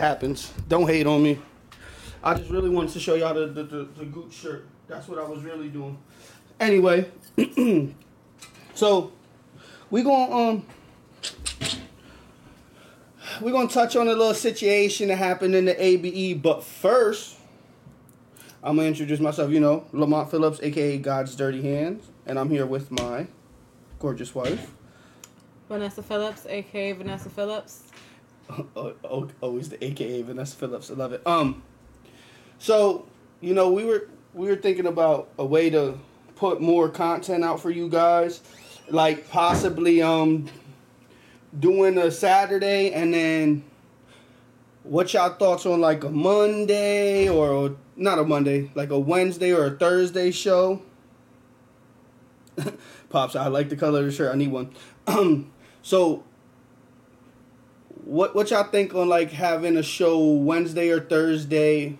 happens. Don't hate on me. I just really wanted to show y'all the the, the, the Gooch shirt. That's what I was really doing. Anyway, so we gonna um we gonna touch on a little situation that happened in the ABE, but first. I'm gonna introduce myself. You know, Lamont Phillips, aka God's Dirty Hands, and I'm here with my gorgeous wife. Vanessa Phillips, aka Vanessa Phillips. Always the aka Vanessa Phillips. I love it. Um, so you know we were we were thinking about a way to put more content out for you guys, like possibly um doing a Saturday and then what y'all thoughts on like a Monday or not a Monday, like a Wednesday or a Thursday show? Pops, I like the color of the shirt. I need one. Um so, what what y'all think on like having a show Wednesday or Thursday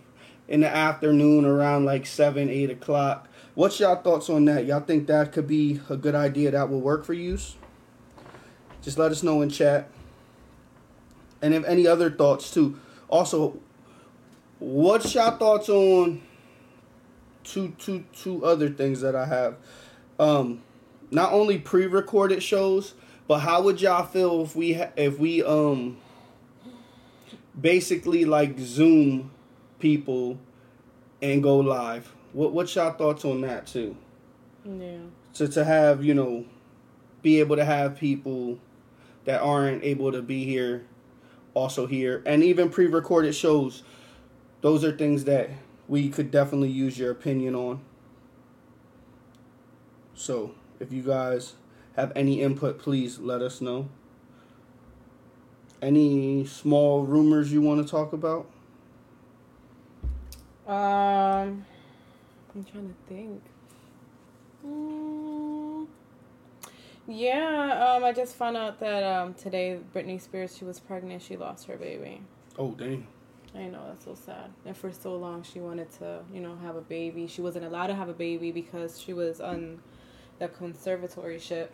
in the afternoon around like seven, eight o'clock? What's y'all thoughts on that? Y'all think that could be a good idea that will work for you? Just let us know in chat. And if any other thoughts too. Also, what's y'all thoughts on two two two other things that I have? Um, not only pre-recorded shows, but how would y'all feel if we if we um basically like Zoom people and go live? What what's y'all thoughts on that too? Yeah. To to have you know be able to have people that aren't able to be here also here and even pre-recorded shows those are things that we could definitely use your opinion on so if you guys have any input please let us know any small rumors you want to talk about Um, I'm trying to think. Mm, yeah, um, I just found out that um today Britney Spears she was pregnant. She lost her baby. oh dang I know that's so sad. And for so long, she wanted to, you know, have a baby. She wasn't allowed to have a baby because she was on the conservatorship.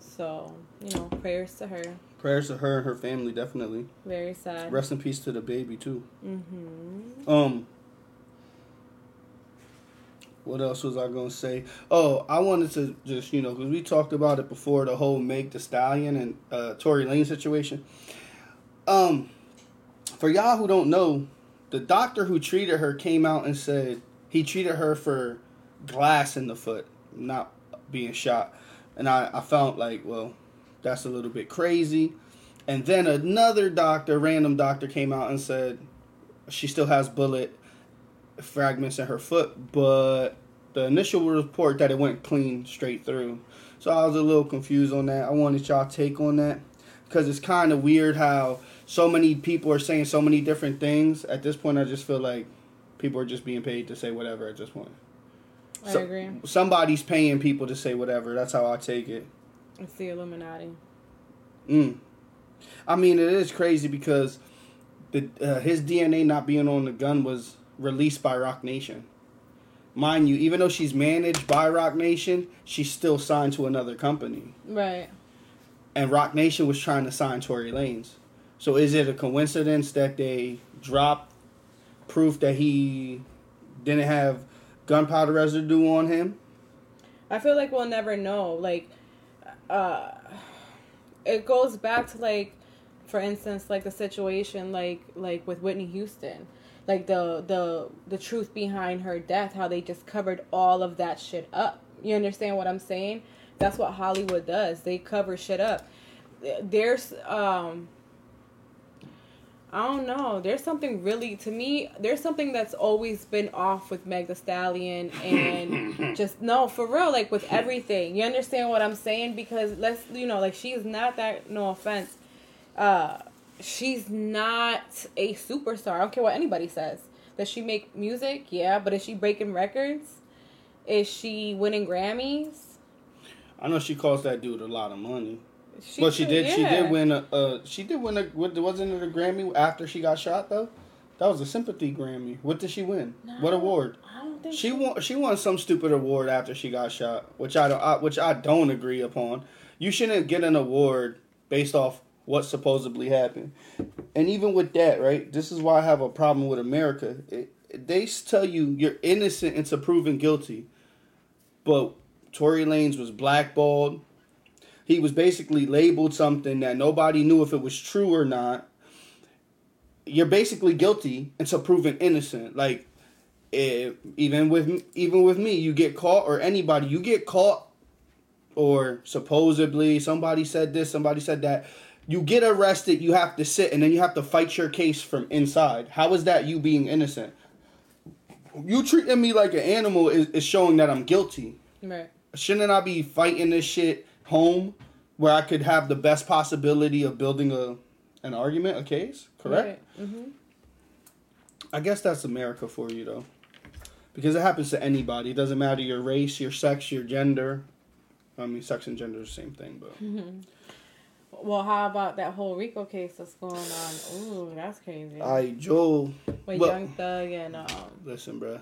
So, you know, prayers to her. Prayers to her and her family definitely Very sad. rest in peace to the baby too Mm-hmm. Um, what else was I gonna say? Oh, I wanted to just you know because we talked about it before the whole Meg the Stallion and uh, Tory Lanez situation. Um, for y'all who don't know, the doctor who treated her came out and said he treated her for glass in the foot, not being shot, and I I felt like well, that's a little bit crazy. And then another doctor, random doctor, came out and said she still has bullet fragments in her foot, but the initial report that it went clean straight through. So I was a little confused on that. I wanted y'all take on that because it's kind of weird how so many people are saying so many different things. At this point, I just feel like people are just being paid to say whatever at this point. I So- agree. Somebody's paying people to say whatever. That's how I take it. It's the Illuminati. Mm. I mean, it is crazy because the uh, his DNA not being on the gun was released by Roc Nation. Mind you, even though she's managed by Roc Nation, she's still signed to another company. Right. And Roc Nation was trying to sign Tory Lanez. So is it a coincidence that they dropped proof that he didn't have gunpowder residue on him? I feel like we'll never know. Like, uh, it goes back to like, for instance, like the situation like like with Whitney Houston, like the the the truth behind her death, how they just covered all of that shit up. You understand what I'm saying? That's what Hollywood does. They cover shit up. There's um. I don't know. There's something really to me. There's something that's always been off with Meg The Stallion and just no for real. Like with everything, you understand what I'm saying? Because let's you know, like she's not that. No offense, uh, she's not a superstar. I don't care what anybody says. Does she make music? Yeah, but is she breaking records? Is she winning Grammys? I know she cost that dude a lot of money. She But she did. She did win a. Uh, she did win a. Wasn't it a Grammy after she got shot though? That was a sympathy Grammy. What did she win? what award? I don't think She won. She won some stupid award after she got shot, which I don't. I, which I don't agree upon. You shouldn't get an award based off what supposedly happened. And even with that, right? This is why I have a problem with America. It, they tell you you're innocent until proven guilty, but Tory Lanez was blackballed. He was basically labeled something that nobody knew if it was true or not. You're basically guilty until proven innocent. Like if, even with even with me, you get caught or anybody, you get caught or supposedly somebody said this, somebody said that. You get arrested, you have to sit, and then you have to fight your case from inside. How is that you being innocent? You treating me like an animal is, is showing that I'm guilty. Right. Shouldn't I be fighting this shit home where I could have the best possibility of building a an argument, a case? Correct? Right. Mm-hmm. I guess that's America for you though. Because it happens to anybody. It doesn't matter your race, your sex, your gender. I mean sex and gender is the same thing, but Mm-hmm. Well, how about that whole Rico case that's going on? Ooh, that's crazy. I Joel With well- Young Thug and um, listen, bruh.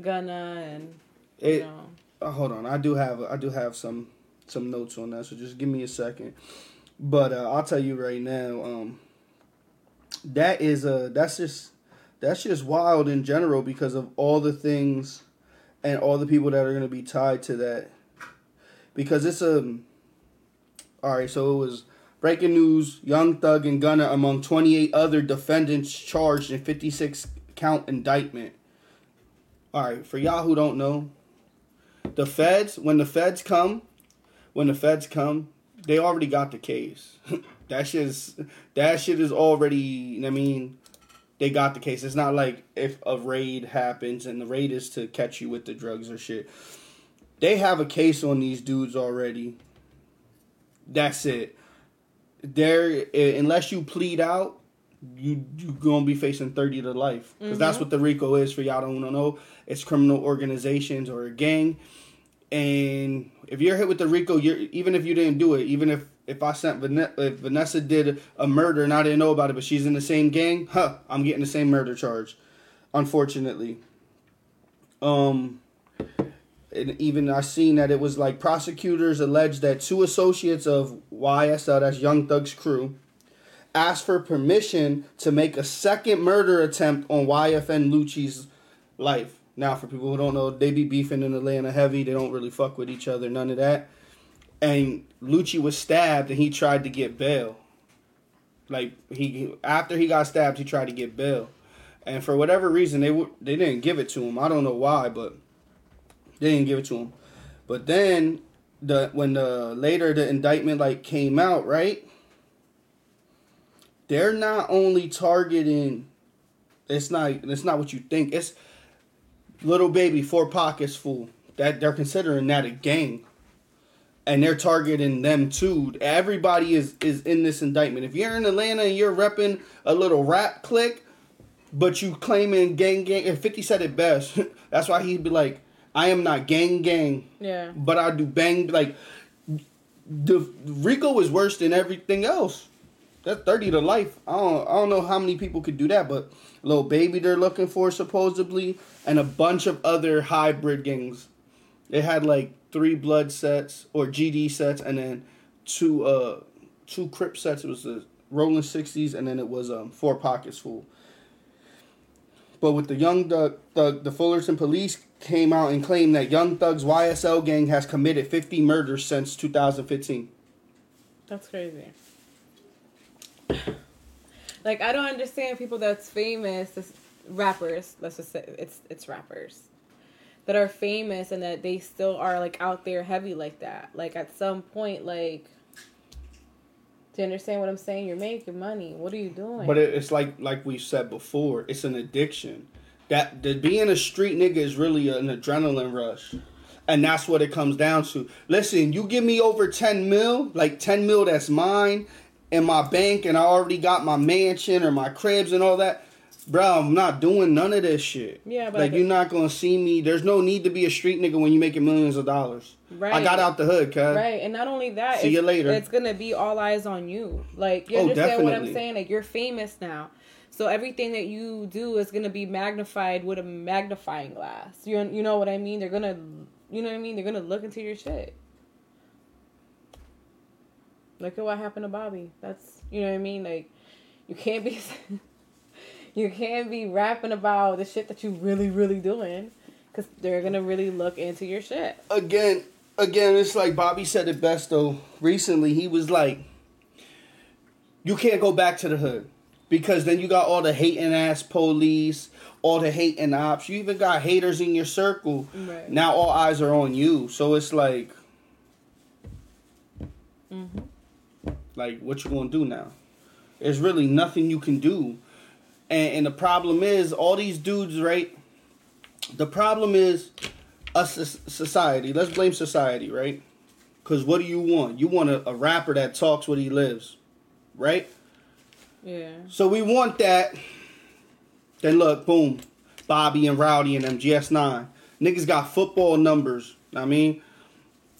Gunna and It you know. uh, hold on. I do have I do have some some notes on that, so just give me a second. But uh, I'll tell you right now, um, that is uh that's just that's just wild in general because of all the things and all the people that are gonna be tied to that. Because it's a all right. So it was breaking news: Young Thug and Gunna among twenty eight other defendants charged in fifty six count indictment. All right, for y'all who don't know, the feds when the feds come when the feds come they already got the case. That shit is that shit is already i mean? They got the case. It's not like if a raid happens and the raid is to catch you with the drugs or shit. They have a case on these dudes already. That's it. There unless you plead out you you gonna be facing 30 to life. Because that's mm-hmm. what the rico is for y'all don't know. It's criminal organizations or a gang and if you're hit with the RICO, you're even if you didn't do it, even if if I sent Vanessa, if Vanessa did a murder and I didn't know about it, but she's in the same gang, huh? I'm getting the same murder charge, unfortunately. Um, and even I seen that it was like prosecutors alleged that two associates of YSL, that's Young Thug's crew, asked for permission to make a second murder attempt on YFN Lucci's life. Now, for people who don't know, they be beefing in Atlanta heavy. They don't really fuck with each other, none of that. And Lucci was stabbed, and he tried to get bail. Like he after he got stabbed, he tried to get bail, and for whatever reason, they w- they didn't give it to him. I don't know why, but they didn't give it to him. But then the when the later the indictment like came out, right? They're not only targeting. It's not. It's not what you think. It's Lil Baby four pockets full. That they're considering that a gang, and they're targeting them too. Everybody is is in this indictment. If you're in Atlanta and you're repping a little rap clique, but you claiming gang gang, and Fifty said it best. That's why he'd be like, "I am not gang gang, Yeah. but I do bang." Like the Rico is worse than everything else. That's thirty to life. I don't I don't know how many people could do that, but Lil Baby they're looking for supposedly, and a bunch of other hybrid gangs. They had like three blood sets or GD sets, and then two uh two Crip sets. It was the Rolling Sixties, and then it was um four pockets full. But with the Young Thug, Thug, the Fullerton police came out and claimed that Young Thug's YSL gang has committed 50 murders since 2015. That's crazy. Like I don't understand people that's famous, this, rappers. Let's just say it's it's rappers that are famous and that they still are like out there heavy like that. Like at some point, like, do you understand what I'm saying? You're making money. What are you doing? But it's like like we said before, it's an addiction. That the being a street nigga is really an adrenaline rush. And that's what it comes down to. Listen, you give me over 10 mil, like 10 mil that's mine in my bank and I already got my mansion or my cribs and all that. Bro, I'm not doing none of this shit. Yeah, but like you're not gonna see me. There's no need to be a street nigga when you're making millions of dollars. Right. I got out the hood, cuz. Right, and not only that, See it's, you later. It's gonna be all eyes on you. Like you Oh, understand what I'm saying? Like you're famous now, So everything that you do is gonna be magnified with a magnifying glass. You you know what I mean? They're gonna, you know what I mean? They're gonna look into your shit. Look at what happened to Bobby. That's you know what I mean. Like, you can't be, you can't be rapping about the shit that you really really doing, because they're gonna really look into your shit. Again, again, it's like Bobby said it best though. Recently, he was like, "You can't go back to the hood." Because then you got all the hating ass police, all the hating ops. You even got haters in your circle. Right. Now all eyes are on you. So it's like, Mm-hmm. Like what you gonna do now? There's really nothing you can do, and and the problem is all these dudes, right? The problem is us society. Let's blame society, right? Because what do you want? You want a, a rapper that talks what he lives, right? Yeah. So we want that. Then look, boom, Bobby and Rowdy and them GS9. Niggas got football numbers. I mean,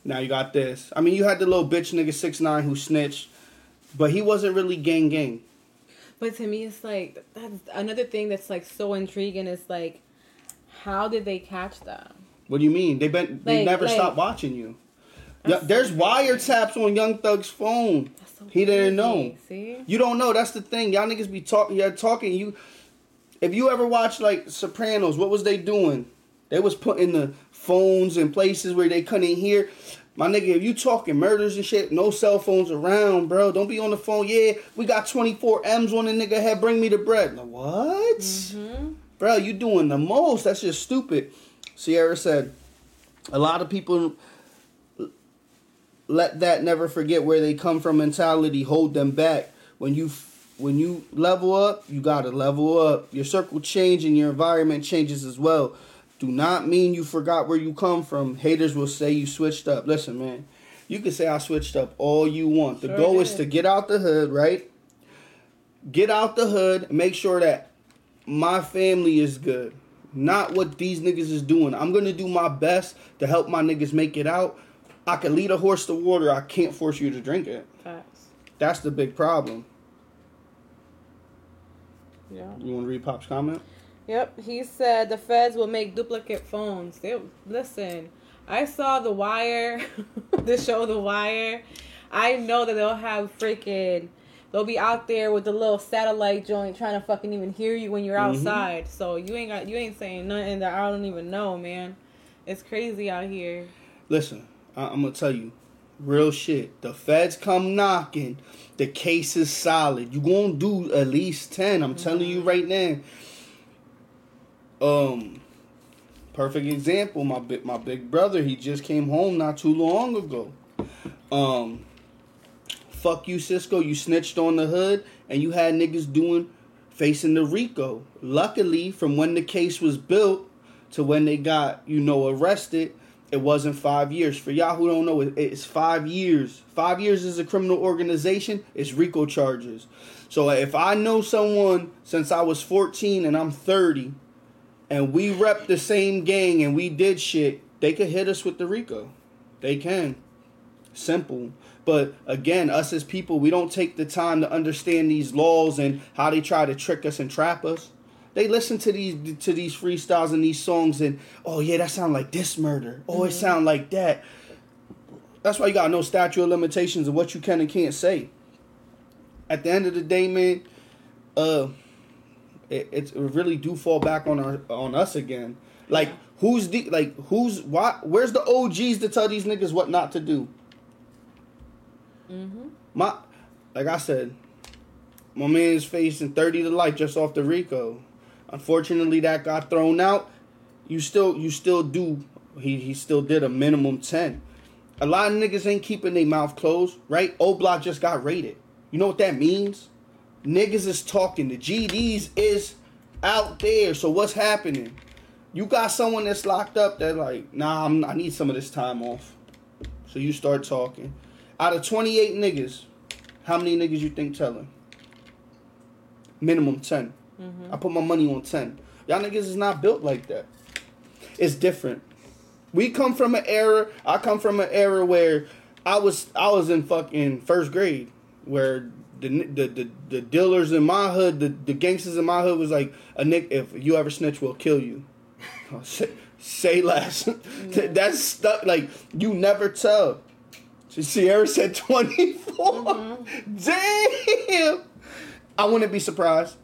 now you got this. I mean, you had the little bitch nigga six nine who snitched, but he wasn't really gang gang. But to me, it's like that's another thing that's like so intriguing. Is like, how did they catch them? What do you mean? They've been they Like- never like- stopped watching you. That's there's wiretaps on Young Thug's phone. That's so He didn't know. See, You don't know. That's the thing. Y'all niggas be talking. Yeah, talking. You, if you ever watch like Sopranos, what was they doing? They was putting the phones in places where they couldn't hear. My nigga, if you talking murders and shit, no cell phones around, bro. Don't be on the phone. Yeah, we got 24 M's on the nigga head. Bring me the bread. What? mm-hmm. Bro, you doing the most. That's just stupid. Sierra said, a lot of people let that never forget where they come from mentality hold them back. When you when you level up, you gotta level up. Your circle change and your environment changes as well. Do not mean you forgot where you come from. Haters will say you switched up. Listen, man, you can say I switched up all you want. The Sure goal is did. to get out the hood, right? Get out the hood, make sure that my family is good. Not what these niggas is doing. I'm gonna do my best to help my niggas make it out. I can lead a horse to water. I can't force you to drink it. facts. That's the big problem. Yeah. You want to read Pop's comment? Yep. He said the feds will make duplicate phones. They listen. I saw The Wire, the show The Wire. I know that they'll have freaking. They'll be out there with the little satellite joint trying to fucking even hear you when you're Mhm. outside. So you ain't got you ain't saying nothing that I don't even know, man. It's crazy out here. Listen, I- I'm gonna tell you, real shit. The feds come knocking. The case is solid. You gonna do at least ten. I'm telling you right now. Um, perfect example. My big my big brother. He just came home not too long ago. Um, fuck you, Cisco. You snitched on the hood, and you had niggas doing facing the RICO. Luckily, from when the case was built to when they got you know arrested, it wasn't five years. For y'all who don't know, it's five years. Five years is a criminal organization. It's RICO charges. So if I know someone since I was 14 and I'm 30, and we rep the same gang and we did shit, they could hit us with the RICO. They can. Simple. But again, us as people, we don't take the time to understand these laws and how they try to trick us and trap us. They listen to these to these freestyles and these songs and oh yeah, that sound like this murder. Oh, it sound like that. That's why you got no statute of limitations of what you can and can't say. At the end of the day, man, uh, it, it's- it really do fall back on our on us again. Like who's the like who's why? Where's the OGs to tell these niggas what not to do? Mm-hmm. My, like I said, my man's facing thirty to life just off the Rico. Unfortunately, that got thrown out. You still, you still do. He he still did a minimum ten. A lot of niggas ain't keeping their mouth closed, right? O Block just got raided. You know what that means? Niggas is talking. The GDs is out there. So what's happening? You got someone that's locked up that like, nah, I'm, I need some of this time off. So you start talking. Out of 28 niggas, how many niggas you think telling? Minimum 10. Mm-hmm. I put my money on 10. Y'all niggas is not built like that. It's different. We come from an era, I come from an era where I was I was in fucking first grade. where the the the, the dealers in my hood, the, the gangsters in my hood was like a nick. If you ever snitch, we'll kill you. Say, say less. That's stuck. Like you never tell. So Sierra said twenty mm-hmm. Damn. I wouldn't be surprised.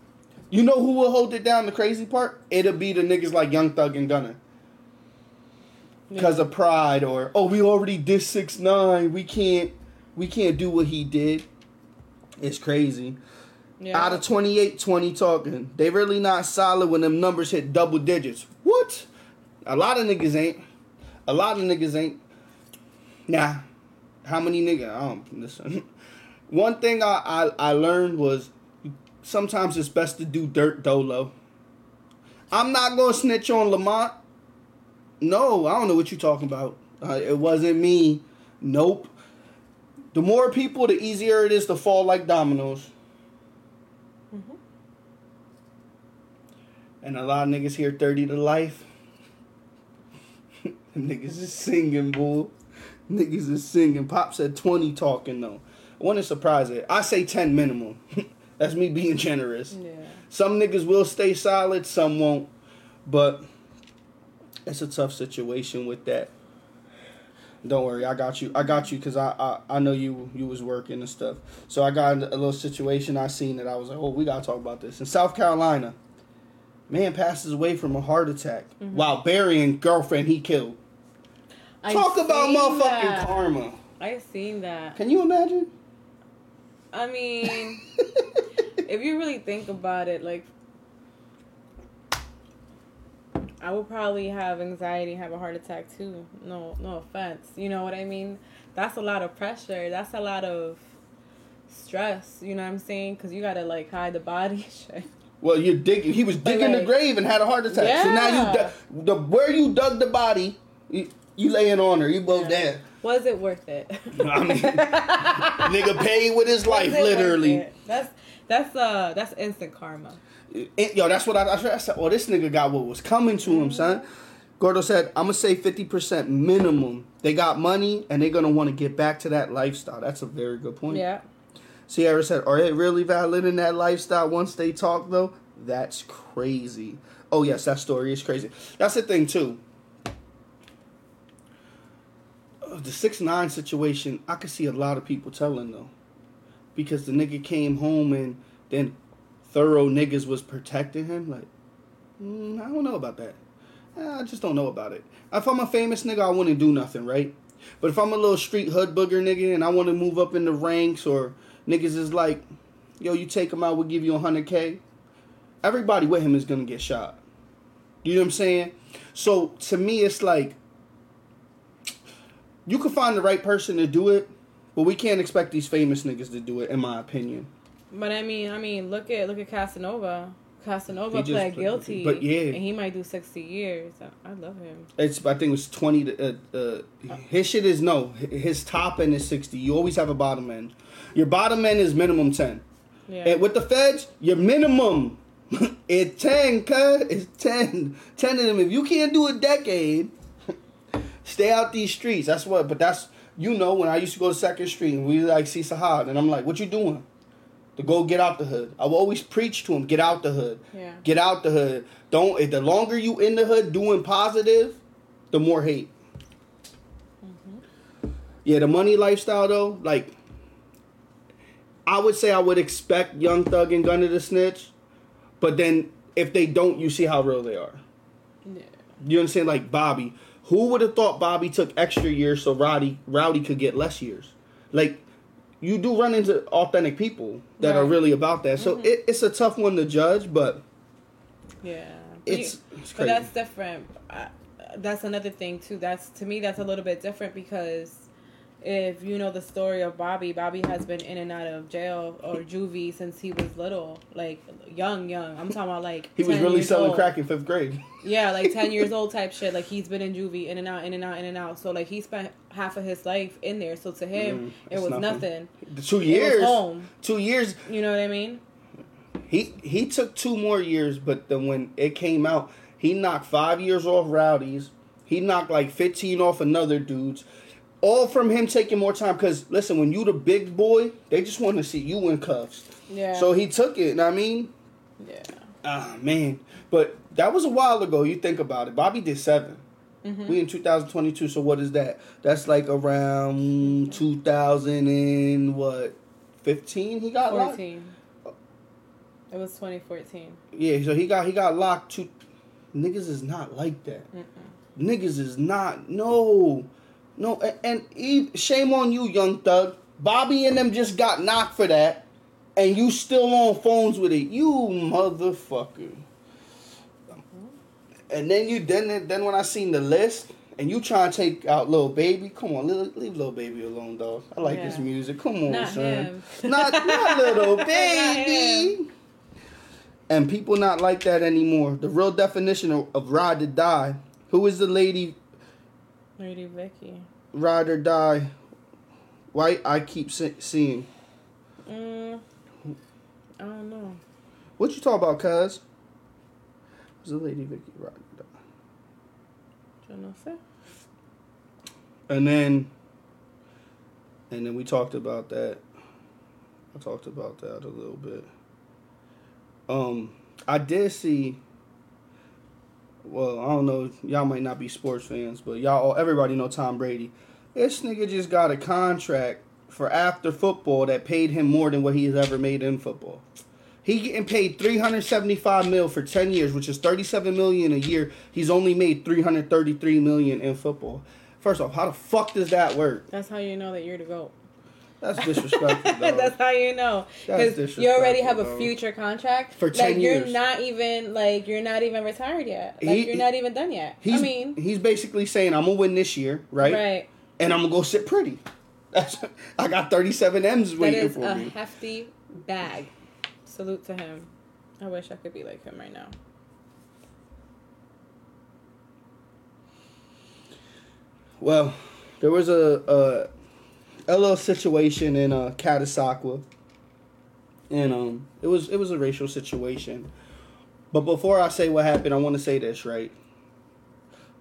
You know who will hold it down? The crazy part, it'll be the niggas like Young Thug and Gunna. Because of pride, or oh, we already did six nine. We can't, we can't do what he did. It's crazy. Yeah. Out of 28, 20 talking. They really not solid when them numbers hit double digits. What? A lot of niggas ain't. A lot of niggas ain't. Nah. How many niggas? I don't listen. One thing I, I, I learned was sometimes it's best to do dirt dolo. I'm not gonna snitch on Lamont. No, I don't know what you're talking about. Uh, it wasn't me. Nope. The more people, the easier it is to fall like dominoes. Mm-hmm. And a lot of niggas here 30 to life. niggas is singing, bull. Niggas is singing. Pop said 20 talking, though. I wouldn't surprise it. I say 10 minimum. That's me being generous. Yeah. Some niggas will stay solid, some won't. But it's a tough situation with that. Don't worry, I got you. I got you because I, I I know you you was working and stuff. So I got a little situation I seen that I was like, oh, we gotta talk about this. In South Carolina, man passes away from a heart attack mm-hmm. while burying girlfriend he killed. I Talk about motherfucking that. karma. I seen that. Can you imagine? I mean, if you really think about it, like, I would probably have anxiety, have a heart attack too. No, no offense. You know what I mean? That's a lot of pressure. That's a lot of stress. You know what I'm saying? Because you gotta like hide the body. Shit. Well, you dig. He was digging the grave and had a heart attack. So now you the where you dug the body, you, you laying on her. You both Yeah. dead. Was it worth it? I mean, nigga paid with his life, Was it worth literally. That's that's uh that's instant karma. It- yo, that's what I, I said. Oh, this nigga got what was coming to him, son. Gordo said, "I'm gonna say 50% minimum. They got money and they're gonna want to get back to that lifestyle." That's a very good point. Yeah. Sierra said, "Are they really valid in that lifestyle once they talk though?" That's crazy. Oh yes, that story is crazy. That's the thing too. Uh, The six nine situation, I could see a lot of people telling though, because the nigga came home and then thorough niggas was protecting him. Like, mm, I don't know about that. Eh, I just don't know about it. If I'm a famous nigga, I wouldn't do nothing, right? But if I'm a little street hood booger nigga and I want to move up in the ranks or niggas is like, yo, you take him out, we'll give you 100K. Everybody with him is going to get shot. You know what I'm saying? So to me, it's like, you can find the right person to do it, but we can't expect these famous niggas to do it, in my opinion. But I mean, I mean, look at look at Casanova. Casanova just pled guilty, but yeah. and he might do sixty years. I, I love him. It's I think it was twenty. To, uh, uh, his shit is no. His top end is sixty. You always have a bottom end. Your bottom end is minimum ten. Yeah. And with the feds, your minimum is ten. Cuz it's 10. 10 of them. If you can't do a decade, stay out these streets. That's what. But that's you know when I used to go to Second Street and we like see Sahad and I'm like, what you doing? To go get out the hood. I will always preach to him, get out the hood. Yeah. Get out the hood. Don't. if The longer you in the hood doing positive, the more hate. Mm-hmm. Yeah, the money lifestyle though, like I would say I would expect Young Thug and Gunna to snitch, but then if they don't, you see how real they are. yeah. You understand? Like Bobby, who would have thought Bobby took extra years so Rowdy Rowdy could get less years? Like you do run into authentic people that are really about that. So mm-hmm. it, it's a tough one to judge, but Yeah. it's it's but that's different. I, that's another thing too. That's to me that's a little bit different because if you know the story of Bobby, Bobby has been in and out of jail or juvie since he was little, like young, young. I'm talking about like he was really selling old. crack in fifth grade. Yeah, like ten years old type shit. Like he's been in juvie, in and out, in and out, in and out. So like he spent half of his life in there. So to him, Mm, it was nothing. nothing. Two years, home. two years. You know what I mean? He he took two more years, but then when it came out, he knocked five years off Rowdy's. He knocked like fifteen off another dude's. All from him taking more time. Cause listen, when you the big boy, they just want to see you in cuffs. Yeah. So he took it. know what I mean, yeah. ah man, but that was a while ago. You think about it. Bobby did 7 Mhm. We in 2022. So what is that? That's like around 2000 and what? 15. He got locked. 14. It was 2014. Yeah. So he got he got locked. To niggas is not like that. Mm-mm. Niggas is not no, no, and, and Eve, shame on you, young thug. Bobby and them just got knocked for that, and you still on phones with it, you motherfucker. And then you then then when I seen the list, and you trying to take out Lil Baby, come on, leave, leave Lil Baby alone, dog. I like his Yeah. music. Come on, Not son. him. Not not little Not baby. And people not like that anymore. The real definition of, of ride to die. Who is the lady Lady Vicky. ride or die? White I keep se- seeing. Mm, I don't know. What you talk about, cuz? Who's the lady Vicky ride or die? Yo no sé. And then, and then we talked about that. I talked about that a little bit. Um, I did see. Well, I don't know. Y'all might not be sports fans, but y'all, oh, everybody know Tom Brady. This nigga just got a contract for after football that paid him more than what he has ever made in football. He getting paid three hundred seventy five mil for ten years, which is thirty seven million a year. He's only made three hundred thirty three million in football. First off, how the fuck does that work? That's how you know that you're the GOAT. That's disrespectful. That's how you know. Because you already have a future contract. For 10 like, years. You're not even, like, you're not even retired yet. Like, He- you're not even done yet. He's, I mean, he's basically saying I'm gonna win this year, right? right. And I'm gonna go sit pretty. That's I got 37 M's That waiting is for a me. hefty bag. Salute to him. I wish I could be like him right now. Well, there was a a, little situation in uh, Catasauqua, and um, it was it was a racial situation. But before I say what happened, I want to say this right.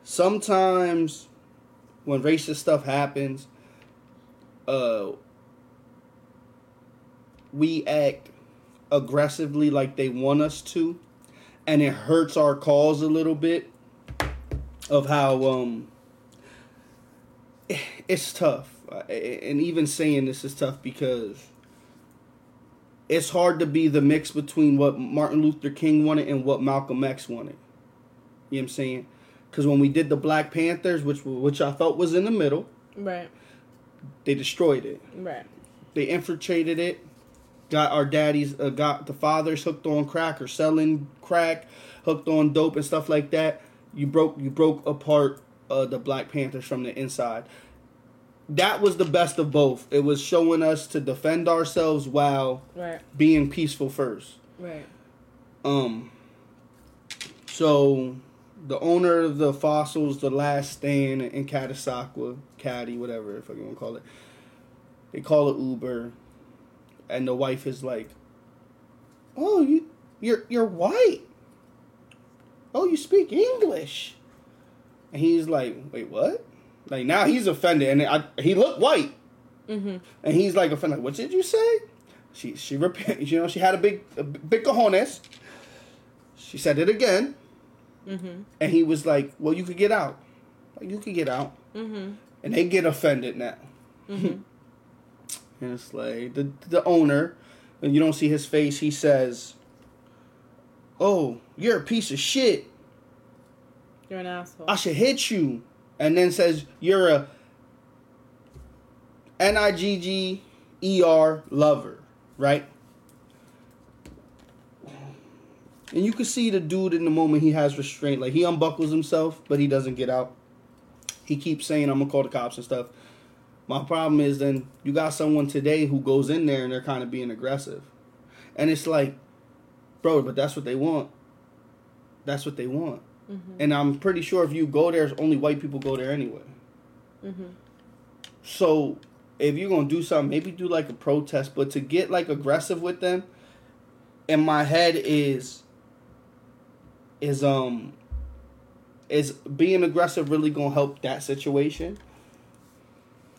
Sometimes, when racist stuff happens, uh, we act aggressively like they want us to, and it hurts our cause a little bit. Of how um it's tough Uh, and even saying this is tough because it's hard to be the mix between what martin luther king wanted and what malcolm x wanted. You know what i'm saying? Because when we did the black panthers which which i thought was in the middle Right. they destroyed it. Right. they infiltrated it got our daddies uh, got the fathers hooked on crack or selling crack hooked on dope and stuff like that. You broke you broke apart uh, the black panthers from the inside that was the best of both. It was showing us to defend ourselves while Right. being peaceful first. Right. um so the owner of the fossils the last stand in Catasauqua, Caddy, whatever if I want to call it they call it Uber. And the wife is like oh you you're you're white. Oh you speak English. And he's like wait what like now he's offended and I, he looked white Mm-hmm. and he's like offended Like, what did you say she she repent you know she had a big a big cojones she said it again Mm-hmm. and he was like well you could get out like you could get out Mm-hmm. and they get offended now Mm-hmm. and it's like the the owner and you don't see his face he says oh you're a piece of shit You're an asshole. i should hit you and then says you're a n-i-g-g-e-r lover right? And you can see the dude in the moment he has restraint. Like he unbuckles himself but he doesn't get out. He keeps saying i'm gonna call the cops and stuff. My problem is then you got someone today who goes in there and they're kind of being aggressive. And it's like bro but that's what they want. That's what they want mm-hmm. and i'm pretty sure if you go there it's only white people go there anyway Mm-hmm. so if you're gonna do something, maybe do like a protest, but to get like aggressive with them, in my head is is um is being aggressive really gonna help that situation?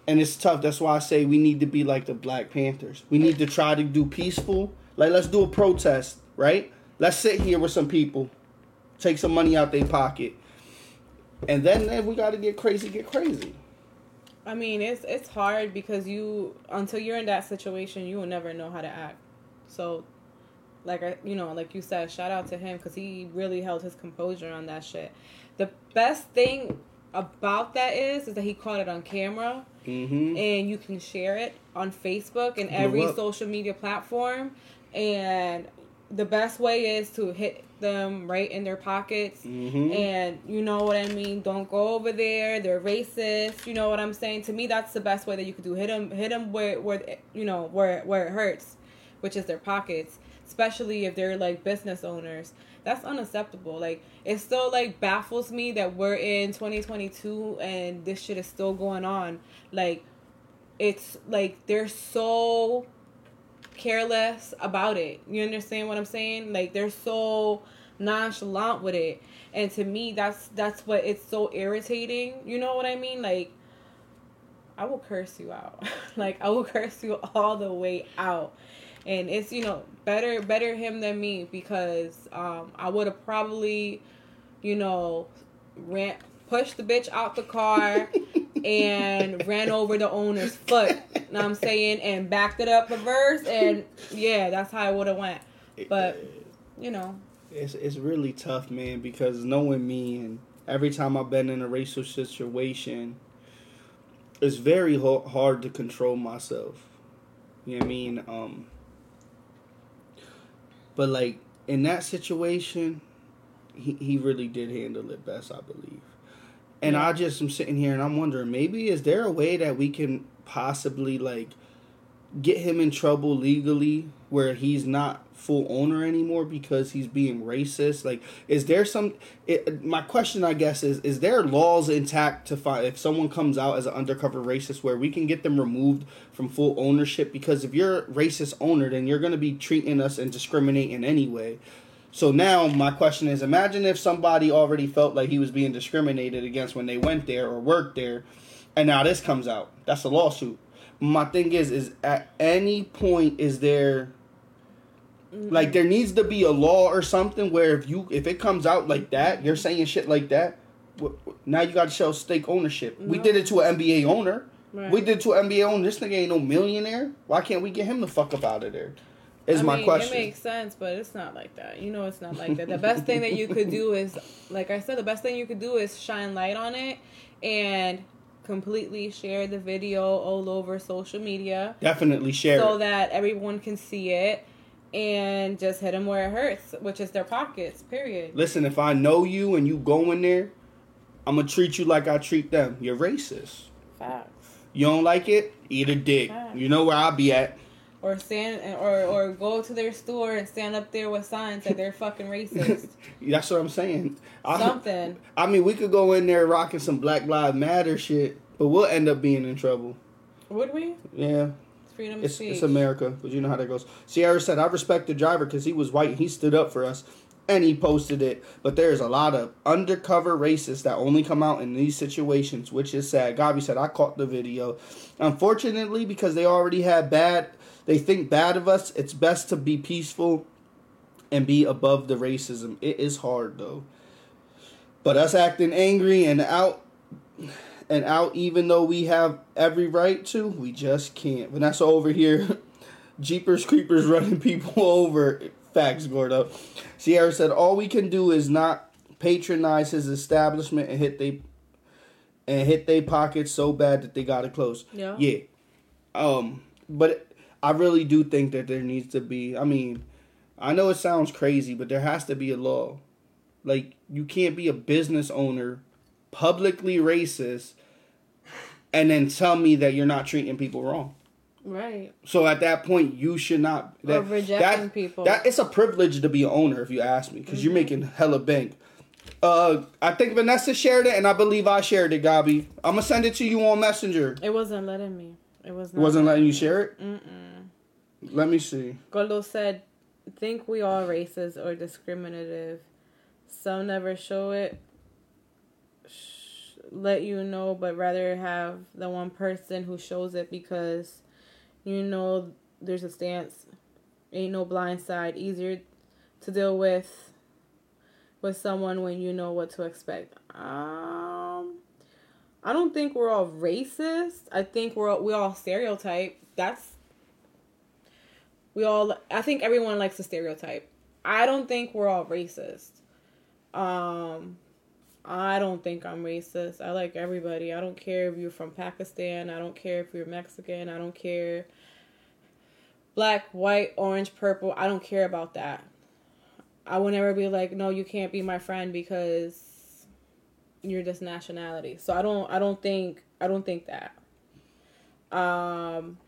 and it's tough. That's why I say we need to be like the Black Panthers. We need to try to do peaceful. Like let's do a protest, right? Let's sit here with some people, take some money out their pocket, and then if we got to get crazy, get crazy. I mean, it's it's hard because you until you're in that situation, you will never know how to act. So, like I, you know, like you said, shout out to him because he really held his composure on that shit. The best thing about that is is that he caught it on camera, Mm-hmm. and you can share it on Facebook and every social media platform. And the best way is to hit them right in their pockets. Mm-hmm. And you know what I mean. Don't go over there. They're racist. You know what I'm saying. To me, that's the best way that you could do. Hit them. Hit them where where you know where where it hurts, which is their pockets. Especially if they're like business owners. That's unacceptable. Like it still like baffles me that we're in 2022 and this shit is still going on. Like it's like they're so careless about it. You understand what I'm saying? Like they're so nonchalant with it. And to me that's that's what it's so irritating. You know what I mean? Like I will curse you out. like I will curse you all the way out. And it's, you know, better better him than me because um I would have probably, you know, ran pushed the bitch out the car and ran over the owner's foot. Know I'm saying? And backed it up reverse and yeah, that's how I would have went. But you know, it's it's really tough, man, because knowing me and every time I've been in a racial situation, it's very hard to control myself. You know what I mean? Um, but like in that situation, he he really did handle it best, I believe. And Yeah. I just am sitting here and I'm wondering, maybe is there a way that we can possibly like get him in trouble legally where he's not full owner anymore because he's being racist? Like is there some it, my question i guess is is there laws intact to find if someone comes out as an undercover racist where we can get them removed from full ownership? Because if you're a racist owner then you're going to be treating us and discriminating anyway so now my question is imagine if somebody already felt like he was being discriminated against when they went there or worked there and now this comes out. That's a lawsuit. My thing is is at any point is there mm-hmm. like there needs to be a law or something where if you if it comes out like that you're saying shit like that now you got to show stake ownership. We did it to an nba owner. Right. we did it to an nba owner. This nigga ain't no millionaire. Why can't we get him the fuck up out of there is I my mean, question It makes sense, but it's not like that. You know, it's not like that. The best thing that you could do is, like I said, the best thing you could do is shine light on it and completely share the video all over social media definitely share it. so it. that everyone can see it and just hit them where it hurts, which is their pockets. Period. listen if i know you and you go in there i'm gonna treat you like i treat them you're racist Facts. you don't like it eat a dick Facts. you know where i'll be at Or stand or or go to their store and stand up there with signs that they're fucking racist. that's what i'm saying I- Something. I mean, we could go in there rocking some Black Lives Matter shit, but we'll end up being in trouble. Would we? Yeah, It's freedom it's, it's America, because you know how that goes. Sierra said, I respect the driver because he was white and he stood up for us and he posted it. But there's a lot of undercover racists that only come out in these situations, which is sad. Gabi said, I caught the video. Unfortunately, because they already had bad, they think bad of us, it's best to be peaceful and be above the racism. It is hard, though. But us acting angry and out and out, even though we have every right to, we just can't. Vanessa over here, Jeepers Creepers running people over. Facts, Gordo. Sierra said, all we can do is not patronize his establishment and hit they and hit they pockets so bad that they gotta close. Yeah. Yeah. Um, but I really do think that there needs to be. I mean, I know it sounds crazy, but there has to be a law. Like you can't be a business owner, publicly racist, and then tell me that you're not treating people wrong. Right. So at that point, you should not. Or rejecting people. That it's a privilege to be an owner, if you ask me, because you're making hella bank. Uh, I think Vanessa shared it, and I believe I shared it, Gabi. I'm gonna send it to you on Messenger. It wasn't letting me. It was It not. wasn't letting you share it. Mm-mm. Let me see. Gordo said, "Think we all racist or discriminative? Some never show it. Sh- let you know, but rather have the one person who shows it because you know there's a stance. Ain't no blind side. Easier to deal with with someone when you know what to expect. Um, I don't think we're all racist. I think we're all, we all stereotype. That's we all. I think everyone likes a stereotype. I don't think we're all racist. Um, I don't think I'm racist. I like everybody. I don't care if you're from Pakistan. I don't care if you're Mexican. I don't care black, white, orange, purple. I don't care about that. I will never be like, no, you can't be my friend because you're this nationality. So I don't I don't think I don't think that. Um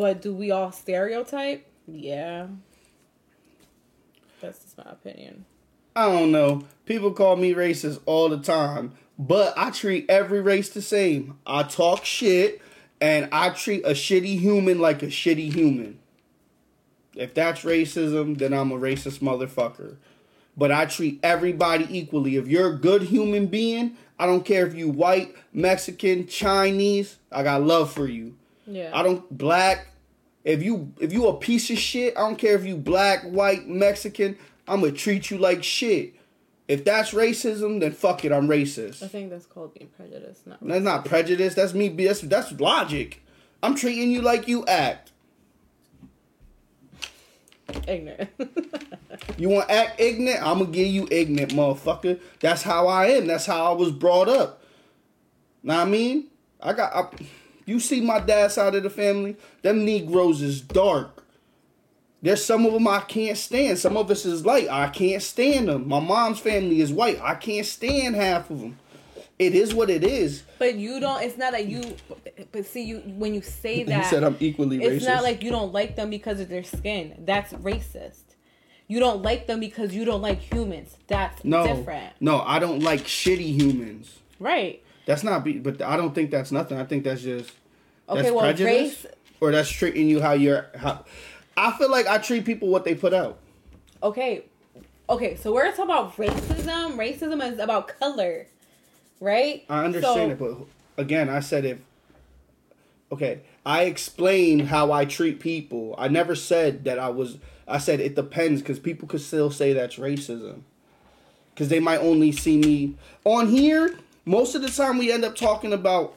but do we all stereotype? Yeah. That's just my opinion. I don't know. People call me racist all the time, but I treat every race the same. I talk shit and I treat a shitty human like a shitty human. If that's racism, then I'm a racist motherfucker. But I treat everybody equally. If you're a good human being, I don't care if you white, Mexican, Chinese, I got love for you. Yeah. I don't black. If you if you a piece of shit, I don't care if you black, white, Mexican, I'm gonna treat you like shit. If that's racism, then fuck it, I'm racist. I think that's called being prejudiced. Not That's not prejudice. That's me. That's that's logic. I'm treating you like you act. ignorant. You want to act ignorant? I'm gonna give you ignorant, motherfucker. That's how I am. That's how I was brought up. Know what I mean? I got. I, you see my dad's side of the family? Them Negroes is dark. There's some of them I can't stand. Some of us is light. I can't stand them. My mom's family is white. I can't stand half of them. It is what it is. but you don't. It's not that you. But see, you when you say that, said I'm equally racist. it's racist. not like you don't like them because of their skin. That's racist. You don't like them because you don't like humans. That's no, different. no, I don't like shitty humans. Right. That's not be, but I don't think that's nothing. I think that's just Okay, that's well, prejudice, race- or that's treating you how you're. How, I feel like I treat people what they put out. Okay. Okay, so we're talking about racism. Racism is about color. Right? I understand So- it, but again, I said if. Okay, I explained how I treat people. I never said that I was. I said it depends because people could still say that's racism. Because they might only see me on here. Most of the time, we end up talking about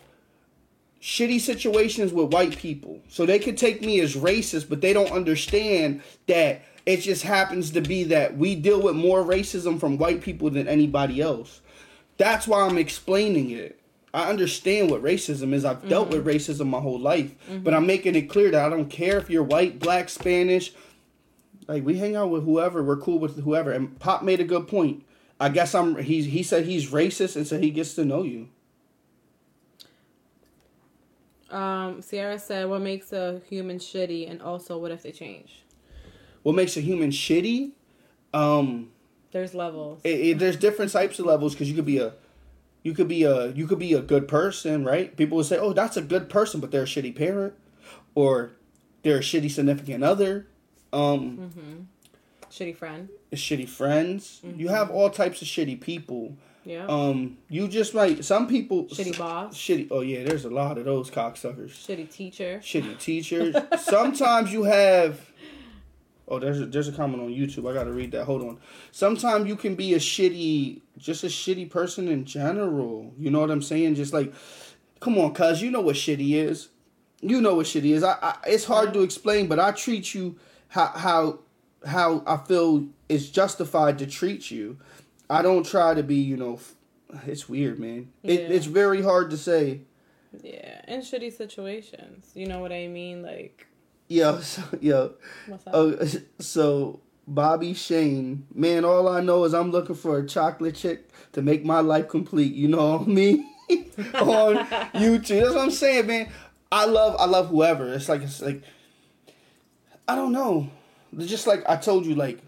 shitty situations with white people. So they could take me as racist, but they don't understand that it just happens to be that we deal with more racism from white people than anybody else. That's why I'm explaining it. I understand what racism is. I've dealt with mm-hmm. racism my whole life, but mm-hmm. I'm making it clear that I don't care if you're white, black, Spanish. Like we hang out with whoever, we're cool with whoever. And Pop made a good point. I guess I'm. He he said he's racist, and so he gets to know you. Um, Sierra said, "What makes a human shitty, and also what if they change?" What makes a human shitty? Um, There's levels. it, it- there's different types of levels because you could be a you could be a you could be a good person right people would say oh that's a good person but they're a shitty parent or they're a shitty significant other um mm-hmm. Shitty friend. shitty friends you have all types of shitty people Yeah. um you just like some people Shitty boss. shitty oh yeah there's a lot of those cocksuckers Shitty teacher. shitty teachers sometimes you have Oh, there's a, there's a comment on YouTube. I gotta read that. Hold on. Sometimes you can be a shitty, just a shitty person in general. You know what I'm saying? Just like, come on, cuz you know what shitty is. You know what shitty is. I, I it's hard to explain, but I treat you how how how I feel is justified to treat you. I don't try to be, you know. It's weird, man. It, Yeah. It's very hard to say. Yeah, in shitty situations. You know what I mean? Like, Yo, so, yo. what's up? Oh, so Bobby Shane, man, all I know is I'm looking for a chocolate chick to make my life complete. You know what I mean? On YouTube, that's what I'm saying, man. I love, I love whoever. It's like, it's like, I don't know. Just like I told you, like,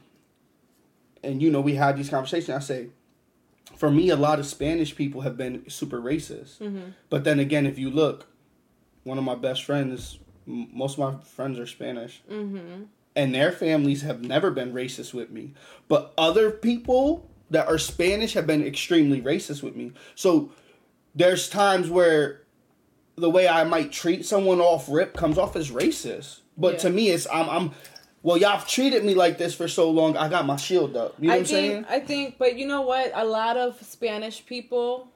and you know, we had these conversations. I say, for me, a lot of Spanish people have been super racist. Mm-hmm. But then again, if you look, one of my best friends, m- most of my friends are Spanish Mm-hmm. and their families have never been racist with me. But other people that are Spanish have been extremely racist with me. So there's times where the way I might treat someone off rip comes off as racist. But Yeah. to me, it's I'm I'm. Well, y'all have treated me like this for so long. I got my shield up. You know I what I'm saying? I think, but you know what? A lot of Spanish people,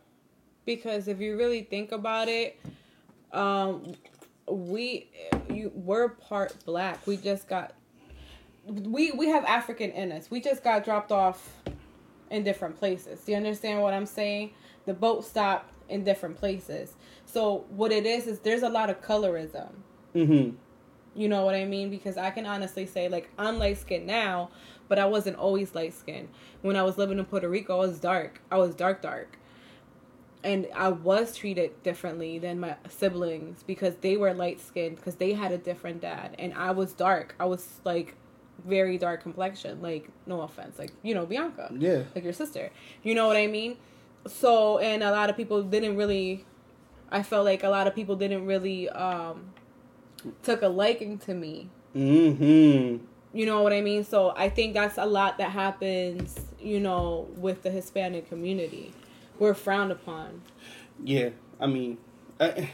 because if you really think about it, um, we you we're part black. We just got we we have African in us. We just got dropped off in different places. Do you understand what I'm saying? The boat stopped in different places. So what it is is there's a lot of colorism. Mm-hmm. You know what I mean? Because I can honestly say, like, I'm light skinned now, but I wasn't always light skinned. When I was living in Puerto Rico, I was dark. I was dark, dark. And I was treated differently than my siblings because they were light skinned because they had a different dad. And I was dark. I was like very dark complexion. Like, no offense. Like, you know, Bianca. Yeah. Like your sister. You know what I mean? So, and a lot of people didn't really, I felt like a lot of people didn't really, um, took a liking to me. Mm-hmm. You know what I mean? So I think that's a lot that happens, you know, with the Hispanic community. We're frowned upon. Yeah. I mean, I,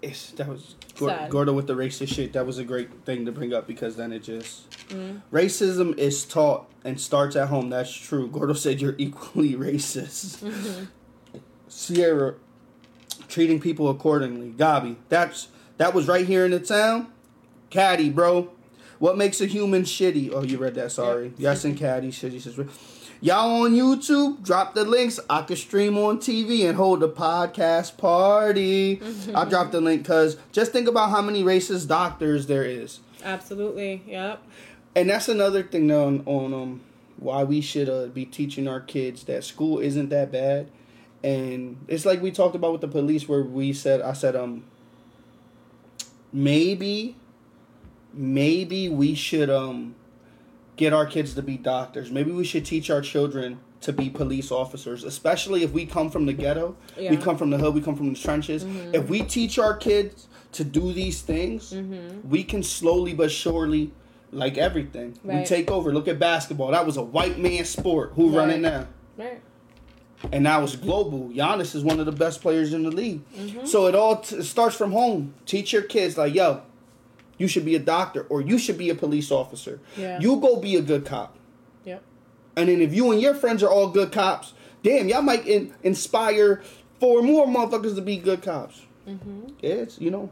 it's that was Sad. Gordo with the racist shit. That was a great thing to bring up because then it just Mm. racism is taught and starts at home. That's true. Gordo said you're equally racist. Mm-hmm. Sierra treating people accordingly. Gabi, that's that was right here in the town. Caddy, bro. What makes a human shitty? Oh, you read that. Sorry. Yep. Yes, and Caddy. Shitty says. Y'all on YouTube? Drop the links. I could stream on TV and hold a podcast party. I dropped the link because just think about how many racist doctors there is, Absolutely. Yep. and that's another thing on on um why we should uh, be teaching our kids that school isn't that bad, and it's like we talked about with the police where we said I said um maybe maybe we should um get our kids to be doctors. Maybe we should teach our children to be police officers, especially if we come from the ghetto. We come from the hood, we come from the trenches. If we teach our kids to do these things, Mm-hmm. we can slowly but surely like everything. We take over. Look at basketball. That was a white man sport. Who run it now? Right. And now it's global. Giannis is one of the best players in the league. Mm-hmm. So it all t- starts from home. Teach your kids like, yo, you should be a doctor or you should be a police officer. Yeah. You go be a good cop. Yep. And then if you and your friends are all good cops, damn, y'all might in- inspire four more motherfuckers to be good cops. Mm-hmm. It's you know.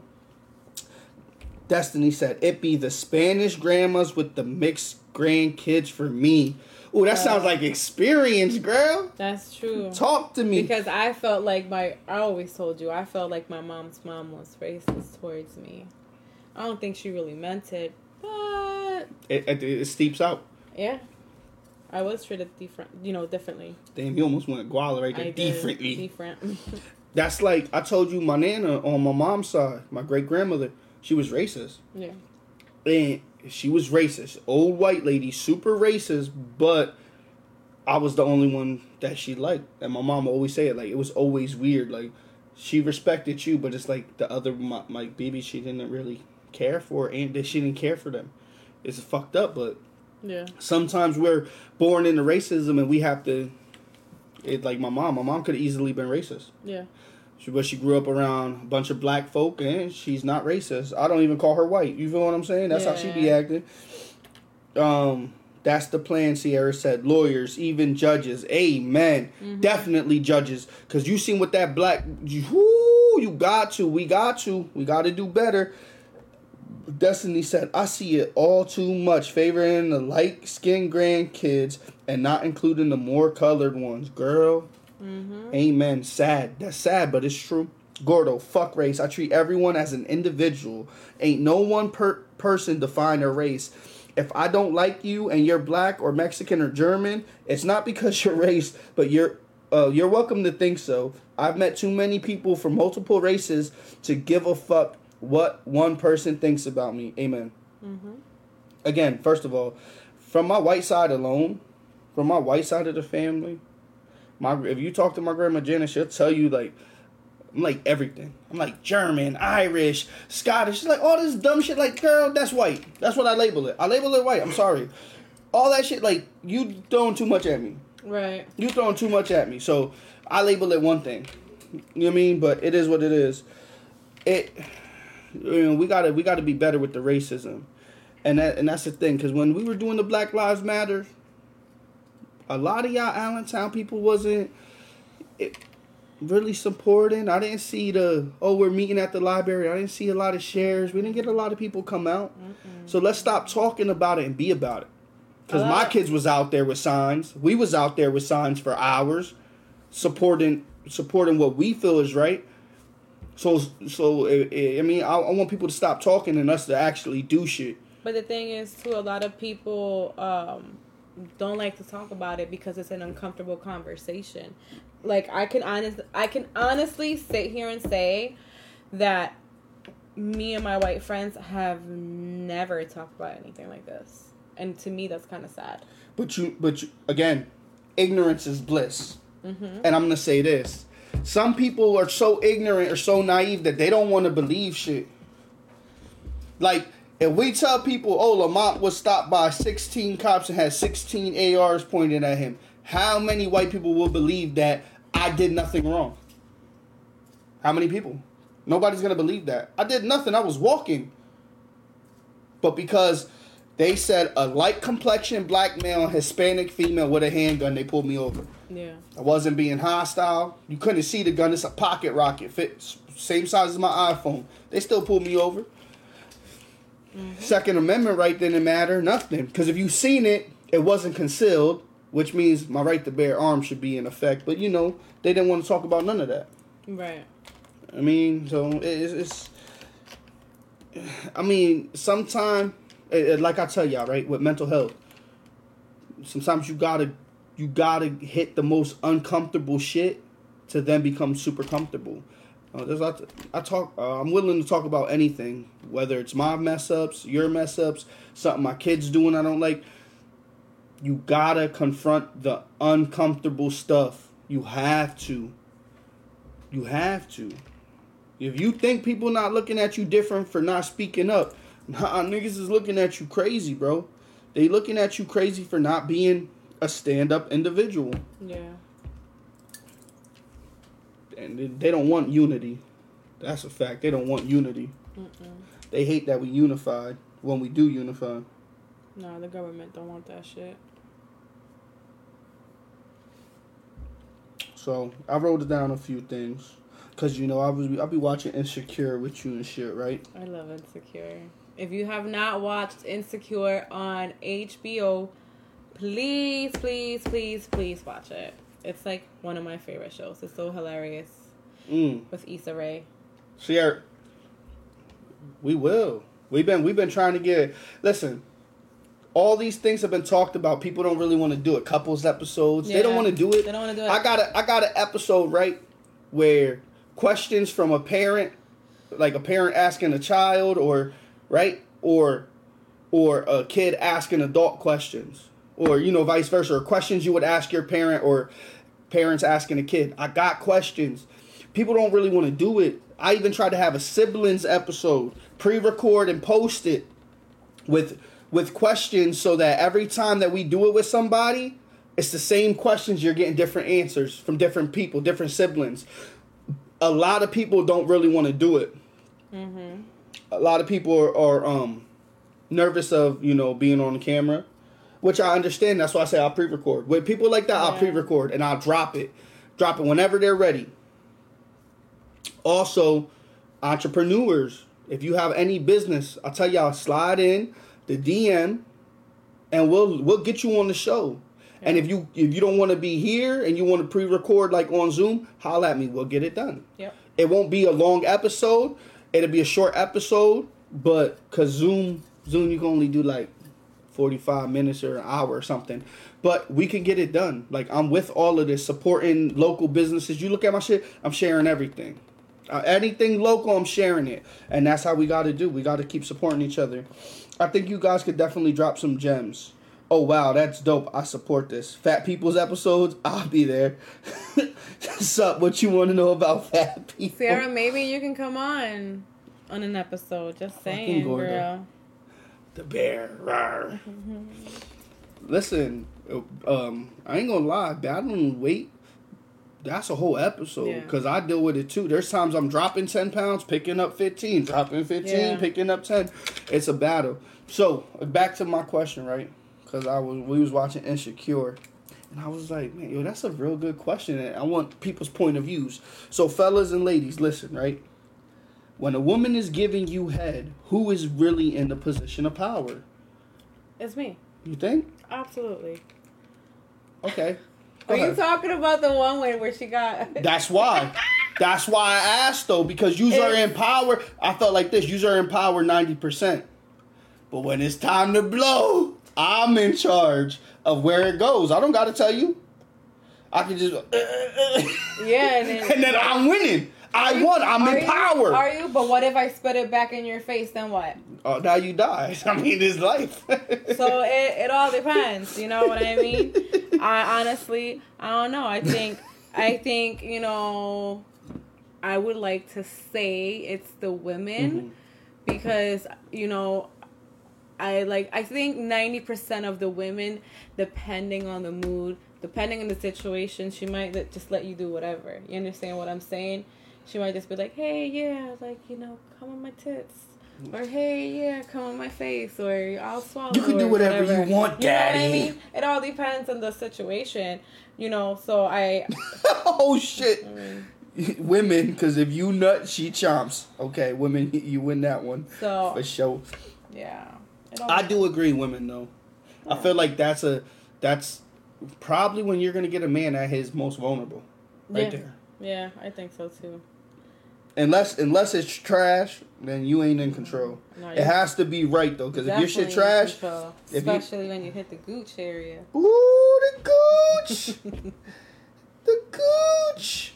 Destiny said it be the Spanish grandmas with the mixed grandkids for me. Ooh, that sounds like experience, girl. That's true. Talk to me. Because I felt like my, I always told you, I felt like my mom's mom was racist towards me. I don't think she really meant it, but It, it, it steeps out. yeah, I was treated different, you know, differently. Damn, you almost went guala right there. Differently. Different. That's like I told you, my nana on my mom's side, my great grandmother, she was racist, yeah. and she was racist. Old white lady, super racist, but I was the only one that she liked. And my mom always say it like it was always weird. Like she respected you, but it's like the other my, my baby she didn't really care for, and that she didn't care for them. It's fucked up, but Yeah. sometimes we're born into racism and we have to it like my mom my mom could easily been racist Yeah. She, but she grew up around a bunch of black folk and she's not racist. I don't even call her white. You feel what i'm saying? That's how she be acting. Um that's the plan sierra said. Lawyers even judges. Amen. Definitely judges. Because you seen what that black you, whoo, you got to we got to we got to do better. Destiny said, I see it all too much, favoring the light skinned grandkids and not including the more colored ones. Girl, Mm-hmm. amen. Sad. That's sad, but it's true. Gordo, fuck race. I treat everyone as an individual. Ain't no one per- person define a race. If I don't like you and you're black or Mexican or German, it's not because you're race, but you're uh, you're welcome to think so. I've met too many people from multiple races to give a fuck what one person thinks about me. Amen. Mm-hmm. Again, first of all, from my white side alone, from my white side of the family, my if you talk to my grandma Janet, she'll tell you like I'm like everything. I'm like German, Irish, Scottish. She's like all this dumb shit. Like, girl, that's white. That's what I label it. I label it white. I'm sorry. All that shit, like you throwing too much at me. Right. You throwing too much at me. So I label it one thing. You know what I mean? But it is what it is. It you know, we gotta we gotta be better with the racism. And that and that's the thing, because when we were doing the Black Lives Matter, a lot of y'all Allentown people wasn't really supporting. I didn't see the oh we're meeting at the library. I didn't see a lot of shares. We didn't get a lot of people come out. Mm-mm. So let's stop talking about it and be about it. Because my Uh. kids was out there with signs. We was out there with signs for hours, supporting supporting what we feel is right. So so I mean I, I want people to stop talking and us to actually do shit. But the thing is, too, a lot of people um, don't like to talk about it because it's an uncomfortable conversation. Like I can honest, I can honestly sit here and say that me and my white friends have never talked about anything like this, and to me, that's kind of sad. But you but you, again, ignorance is bliss. Mm-hmm. And I'm gonna say this: some people are so ignorant or so naive that they don't want to believe shit. Like if we tell people, "Oh, Lamont was stopped by 16 cops and had 16 ARs pointed at him," how many white people will believe that I did nothing wrong? How many people? Nobody's gonna believe that. I did nothing. I was walking. But because they said a light complexion black male, Hispanic female with a handgun, they pulled me over. Yeah. I wasn't being hostile. You couldn't see the gun. It's a pocket rocket, fits same size as my iPhone. They still pulled me over. Mm-hmm. Second Amendment right didn't matter, nothing. Because if you seen it, it wasn't concealed, which means my right to bear arms should be in effect. But you know, they didn't want to talk about none of that. Right. I mean, so it's, it's I mean, sometime, like I tell y'all, right, with mental health, sometimes you gotta, you gotta hit the most uncomfortable shit to then become super comfortable. Uh, there's lots I talk. Uh, I'm willing to talk about anything, whether it's my mess ups, your mess ups, something my kids doing I don't like. You gotta confront the uncomfortable stuff. You have to. You have to. If you think people not looking at you different for not speaking up, nah, niggas is looking at you crazy, bro. They looking at you crazy for not being a stand up individual. Yeah. And they- don't want unity. That's a fact. They don't want unity. Mm-mm. They hate that we unified when we do unify. No, the government don't want that shit. So I wrote down a few things. Cause you know I was I'll be watching Insecure with you and shit, right? I love Insecure. If you have not watched Insecure on HBO, please, please, please, please watch it. It's like one of my favorite shows. It's so hilarious Mm. with Issa Rae. Sierra, we will. We've been we've been trying to get. Listen, all these things have been talked about. People don't really want to do it. Couples episodes. They don't want to do it. they don't wanna do it. I got a I got an episode right where questions from a parent, like a parent asking a child, or right, or or a kid asking adult questions, or you know vice versa, or questions you would ask your parent, or parents asking a kid. I got questions. People don't really want to do it. I even tried to have a siblings episode, pre-record and post it with with questions so that every time that we do it with somebody, it's the same questions you're getting different answers from different people, different siblings. A lot of people don't really want to do it. Mm-hmm. A lot of people are, are um nervous of, you know, being on camera, which I understand. That's why I say I'll pre-record. With people like that, I'll pre-record and I'll drop it. Drop it whenever they're ready. Also, entrepreneurs, if you have any business, I'll tell y'all slide in the DM and we'll we'll get you on the show. And if you if you don't want to be here and you want to pre-record like on Zoom, holla at me. We'll get it done. Yep. It won't be a long episode. It'll be a short episode, but cause Zoom Zoom you can only do like 45 minutes or an hour or something. But we can get it done. Like I'm with all of this supporting local businesses. You look at my shit, I'm sharing everything. Uh, anything local, I'm sharing it. And that's how we got to do. We got to keep supporting each other. I think you guys could definitely drop some gems. Oh wow, that's dope. I support this. Fat people's episodes, I'll be there. Sup, what you want to know about fat people? Sarah, maybe you can come on on an episode. Just saying, girl. The bear. Rawr. listen, um, I ain't gonna lie, battling weight. That's a whole episode Yeah. because I deal with it too. There's times I'm dropping ten pounds, picking up fifteen, dropping fifteen, Yeah. picking up ten. It's a battle. So back to my question, right? Because I was we was watching Insecure, and I was like, man, yo, that's a real good question, and I want people's point of views. So fellas and ladies, listen, right? When a woman is giving you head, who is really in the position of power? It's me. You think? Absolutely. Okay. Go Are you talking about the one way where she got? That's why. That's why I asked though, because you are in power. I felt like this. You are in power ninety percent, but when it's time to blow, I'm in charge of where it goes. I don't got to tell you. I can just, yeah, and then, and then I'm winning. I won. I'm in you- power. Are you? But what if I spit it back in your face? Then what? Oh, now you die. I mean, it's life. So it, it all depends. You know what I mean? I honestly, I don't know. I think, I think you know, I would like to say it's the women Mhm. because you know, I like. I think ninety percent of the women, depending on the mood, depending on the situation, she might just let you do whatever. You understand what I'm saying? She might just be like, "Hey, yeah, like you know, come on my tits." Or mm. hey, yeah, come on my face, or I'll swallow. You can do or whatever you want, You know what I Daddy. mean? It all depends on the situation, you know. So I, oh shit. I mm. mean, Women, because if you nut, she chomps. Okay, women, you win that one so for sure. yeah. I do agree, women though. I feel like that's a that's probably when you're gonna get a man at his most vulnerable, right Yeah. there. Yeah, I think so too. Unless unless it's trash, then you ain't in control. No, It has to be right though, because if your shit trash, control, if you- especially when you hit the gooch area. ooh the gooch, the gooch.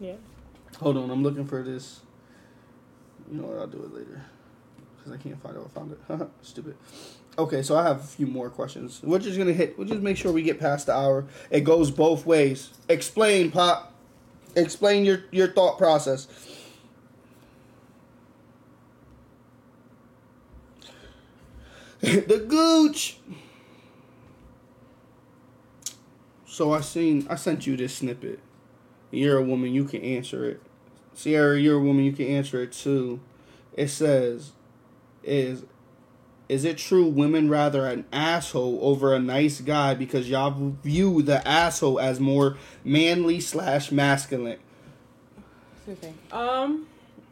Yeah. Hold on, I'm looking for this. You know what? I'll do it later because I can't find it. I found it. Stupid. Okay, so I have a few more questions. We're just gonna hit. We'll just make sure we get past the hour. It goes both ways. Explain, pop. Explain your your thought process. the gooch. So I seen. I sent you this snippet. You're a woman. You can answer it. Sierra, you're a woman. You can answer it too. It says, "Is is it true women rather an asshole over a nice guy because y'all view the asshole as more manly slash masculine?" Um,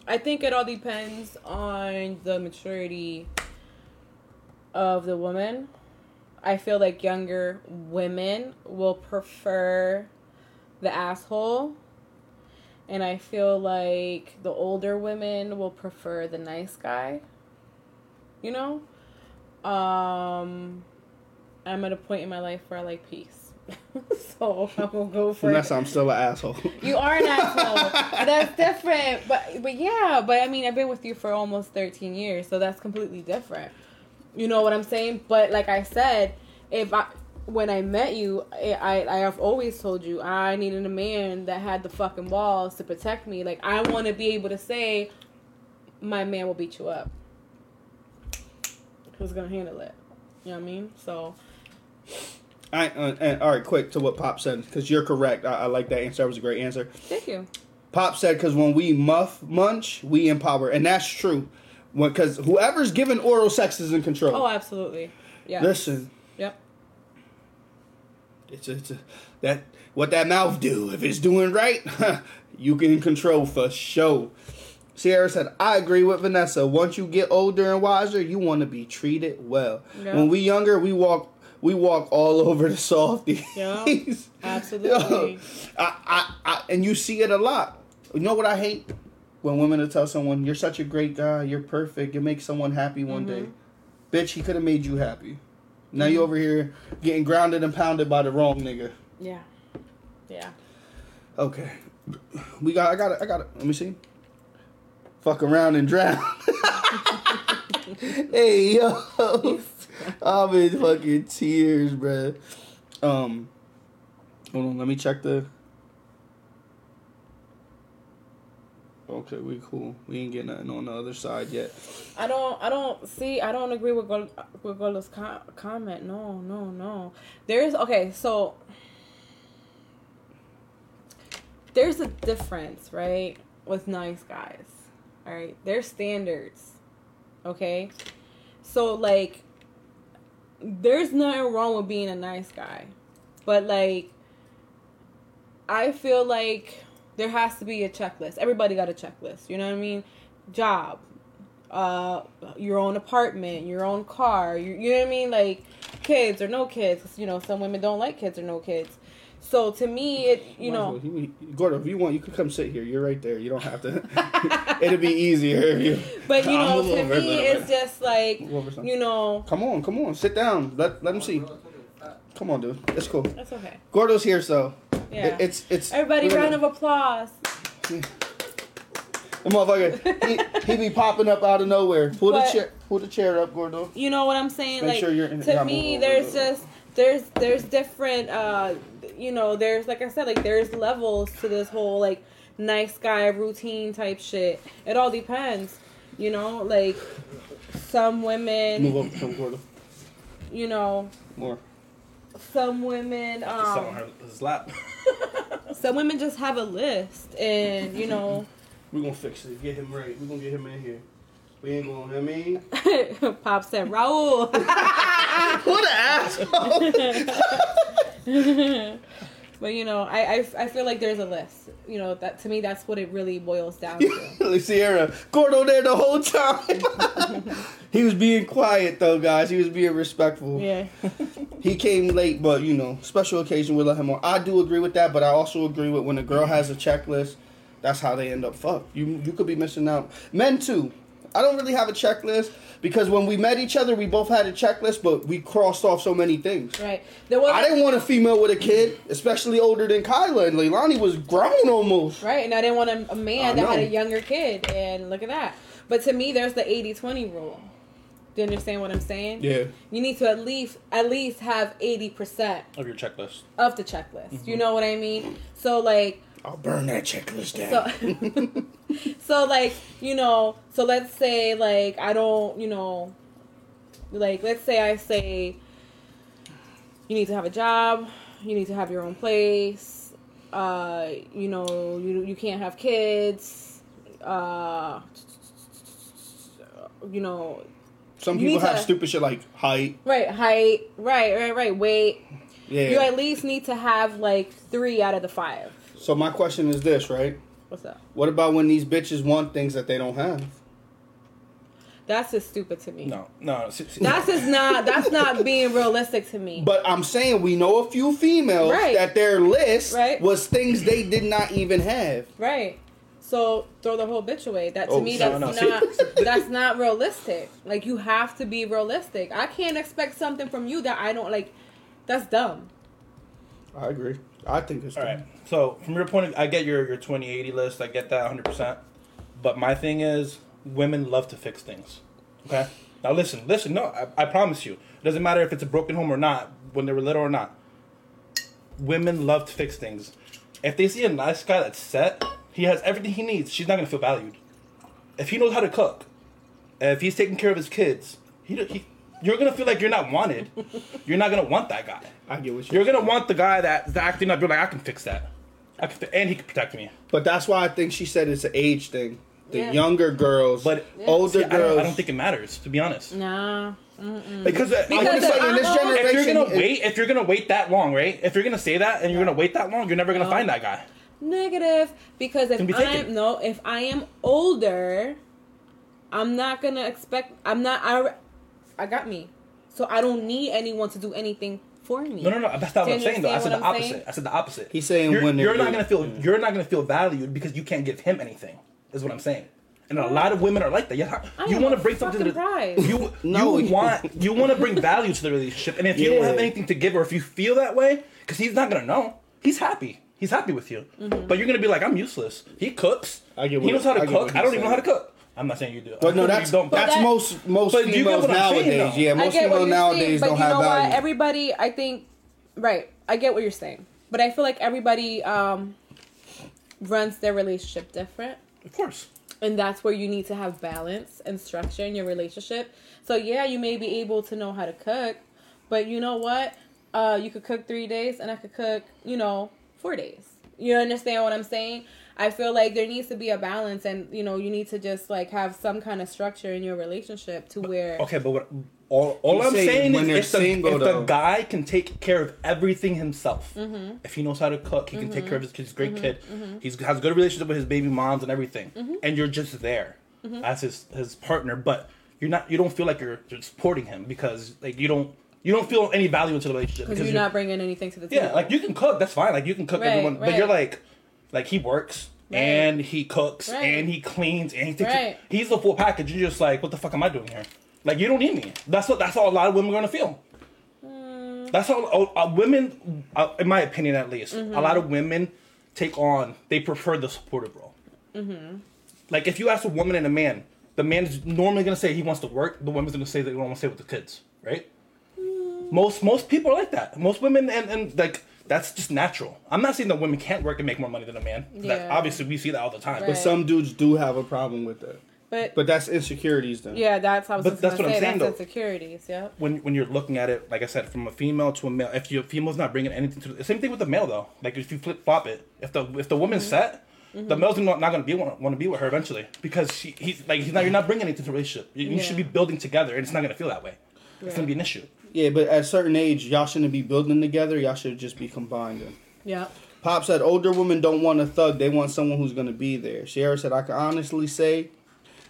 I think it all depends on the maturity of the woman. I feel like younger women will prefer the asshole. And I feel like the older women will prefer the nice guy. You know? Um I'm at a point in my life where I like peace. so I will go for Unless I'm still an asshole. you are an asshole. that's different. But but yeah, but I mean I've been with you for almost thirteen years, so that's completely different. You know what I'm saying? But like I said, if I when I met you, I I, I have always told you I needed a man that had the fucking balls to protect me. Like I want to be able to say, my man will beat you up. Who's gonna handle it? You know what I mean? So I, uh, and, all right, quick to what Pop said because you're correct. I, I like that answer. That was a great answer. thank you. Pop said because when we muff munch, we empower, and that's true. Because whoever's giving oral sex is in control. Oh, absolutely. Yeah. Listen, Yep. it's a, it's a, that what that mouth do. If it's doing right, you can control for sure. Sierra said, "I agree with Vanessa. Once you get older and wiser, you want to be treated well. Yeah. When we younger, we walk." We walk all over the softies. Yo, Absolutely. I, I, I, and you see it a lot. You know what I hate? When women will tell someone, "You're such a great guy. You're perfect. You make someone happy one day." Bitch, he could have made you happy. Now you over here getting grounded and pounded by the wrong nigga. Yeah. Yeah. Okay, we got. I got it. I got it. Let me see. Fuck around and drown. hey yo, I'm in fucking tears, bruh. Um, hold on. Let me check the. Okay, we cool. We ain't getting nothing on the other side yet. I don't. I don't see. I don't agree with Gol- with Golo's co- comment. No, no, no. There's okay. So there's a difference, right, with nice guys. All right, there's standards. Okay, so like, there's nothing wrong with being a nice guy, but like, I feel like there has to be a checklist. Everybody got a checklist. You know what I mean? Job, uh, your own apartment, your own car. You, you know what I mean? Like kids or no kids. You know, some women don't like kids or no kids. So to me, it you know. well- you- if you want, you could come sit here. You're right there. You don't have to. It'll be easier if you. But you know, to me, it's just like Move over some. you know. Come on, come on, sit down. Let let him see. Come on, dude. It's cool. That's okay. Gordo's here, so Yeah. it- it's it's. Everybody, round of applause. The motherfucker, he, he be popping up out of nowhere. Pull But- the chair, pull the chair up, Gordo. You know what I'm saying? Make like sure you're in- to me, there's just there's there's different. uh You know, there's like I said, like there's levels to this whole like nice guy routine type shit. It all depends. You know, like some women. Move some Gordo. You know, More. Some women. Just on Um, her, lap. some women just have a list, and you know, We're gonna fix it. Get him right. We're gonna get him in here. We ain't gonna. I mean, Pop said Raul. what an asshole. But you know, I, I I feel like there's a list. You know, that to me, that's what it really boils down to. Sierra, Gordo there the whole time. he was being quiet though, guys. He was being respectful. Yeah. He came late, but you know, special occasion we let him on. I do agree with that, but I also agree with when a girl has a checklist, that's how they end up fucked. You you could be missing out. Men too. I don't really have a checklist because when we met each other, we both had a checklist, but we crossed off so many things. Right. There was I didn't want a female with a kid, especially older than Kyla, and Leilani was grown almost. right, and I didn't want a man that had a younger kid, and look at that. But to me, there's the 80-20 rule. Do you understand what I'm saying? Yeah. You need to at least at least have eighty percent of your checklist. of the checklist. You mm-hmm. know what I mean? So like I'll burn that checklist down. So, so like you know, so let's say like I don't, you know, like let's say I say you need to have a job, you need to have your own place, uh, you know, you you can't have kids, uh, you know, Some you people have to- stupid shit like height. right height, right, right, right, weight. Yeah. You at least need to have like three out of the five. So my question is this, right? What's up? What about when these bitches want things that they don't have? That's just stupid to me. No, no. see- see- That's just not. That's not being realistic to me. But I'm saying we know a few females Right. that their list Right. was things they did not even have. right. So throw the whole bitch away. That to Oh, me, that's no. not. that's not realistic. Like you have to be realistic. I can't expect something from you that I don't like. That's dumb. I agree. I think it's All right. So from your point of I get your your 2080 list. I get that 100. percent But my thing is, women love to fix things. Okay. Now listen, listen. No, I, I promise you. It doesn't matter if it's a broken home or not, when they were little or not. Women love to fix things. If they see a nice guy that's set, he has everything he needs. She's not gonna feel valued. If he knows how to cook, if he's taking care of his kids, he, he you're gonna feel like you're not wanted. You're not gonna want that guy. I get what You're gonna want the guy that's acting up. You're like, I can fix that. I can, and he could protect me. But that's why I think she said it's an age thing. The Yeah. younger girls, But older See, I, girls. don't, I don't think it matters, to be honest. Nah. because, uh, Because I'm just saying, in this generation, If you're gonna it- wait, if you're gonna wait that long, right? If you're gonna say that and you're gonna wait that long, you're never gonna No. find that guy. Negative. Because if Can be taken. I'm no, if I am older, I'm not gonna expect. I'm not. I. I got me. So I don't need anyone to do anything for me. No, no, no. That's not what I'm saying. Though I said the I'm opposite. saying? I said the opposite. He's saying you're, when they're you're not gonna feel you're not gonna feel valued because you can't give him anything. Is what I'm saying. And a lot of women are like that. Yeah, you want to bring something to the fucking you. No. you want you want to bring value to the relationship, and if you don't have anything to give, or if you feel that way, because he's not gonna know. He's happy. He's happy with you, Mm-hmm. but you're gonna be like, I'm useless. He cooks. I get he what- knows how to I cook. I don't even know how to cook. I'm not saying you do. But no, that's don't. that's that- most most But do you get females what I'm saying, nowadays. Yeah, I most get what females you're nowadays saying, but don't you have know value. what? Everybody, I think, right. I get what you're saying, but I feel like everybody um runs their relationship different. Of course. and that's where you need to have balance and structure in your relationship. So yeah, you may be able to know how to cook, but you know what? Uh, you could cook three days, and I could cook, you know, four days. You understand what I'm saying? I feel like there needs to be a balance, and you know, you need to just like have some kind of structure in your relationship to where. Okay, but what, all, all I'm say saying when is they're if, the, if the guy can take care of everything himself, Mm-hmm. if he knows how to cook, he can take care of his kid. He's a great kid. Mm-hmm. He's has a good relationship with his baby moms and everything, and you're just there Mm-hmm. as his his partner, but you're not. You don't feel like you're, you're supporting him because like you don't you don't feel any value into the relationship because you're not bringing anything to the table. Yeah, like you can cook. That's fine. Like you can cook Right, everyone, but you're like, like he works Right. and he cooks Right. and he cleans and he takes. Right. He's the full package. You're just like, what the fuck am I doing here? Like you don't need me. That's what. That's how a lot of women are gonna feel. Mm. That's how uh, women, uh, in my opinion at least, Mm-hmm. a lot of women take on. They prefer the supportive role. Mm-hmm. Like if you ask a woman and a man, the man is normally gonna say he wants to work. The woman's gonna say that they want to stay with the kids, right? Mm. Most most people are like that. Most women and, and like that's just natural. I'm not saying that women can't work and make more money than a man. That, Yeah. obviously, we see that all the time. Right. But some dudes do have a problem with that. but, But that's insecurities then. yeah, that's I was But that's gonna what I'm saying, that's though. insecurities. Yeah. When when you're looking at it, like I said, from a female to a male, if your female's not bringing anything to the same thing with the male though. Like if you flip flop it, if the if the woman's Mm-hmm. set. The male's not, not gonna be want, want to be with her eventually because she, he's like he's not you're not bringing anything to the relationship. You, you should be building together, and it's not gonna feel that way. It's gonna be an issue. Yeah, but at a certain age, y'all shouldn't be building together. Y'all should just be combined. Yeah. Pop said older women don't want a thug; they want someone who's going to be there. Sierra said, "I can honestly say,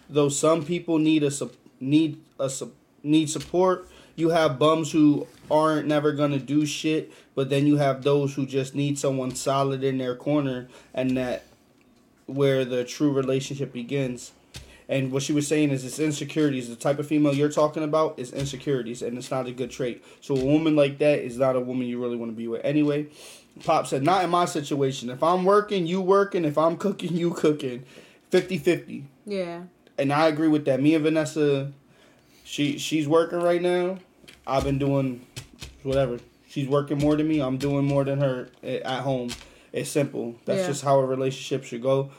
though some people need a sup- need a sup- need support. You have bums who aren't never going to do shit, but then you have those who just need someone solid in their corner, and that where the true relationship begins." And what she was saying is, it's insecurities. The type of female you're talking about is insecurities, and it's not a good trait. So a woman like that is not a woman you really want to be with. Anyway, Pop said, not in my situation. If I'm working, you working. If I'm cooking, you cooking. 50-50. Yeah. And I agree with that. Me and Vanessa, she she's working right now. I've been doing whatever. She's working more than me. I'm doing more than her eh, at home. It's simple. That's Yeah. just how a relationship should go.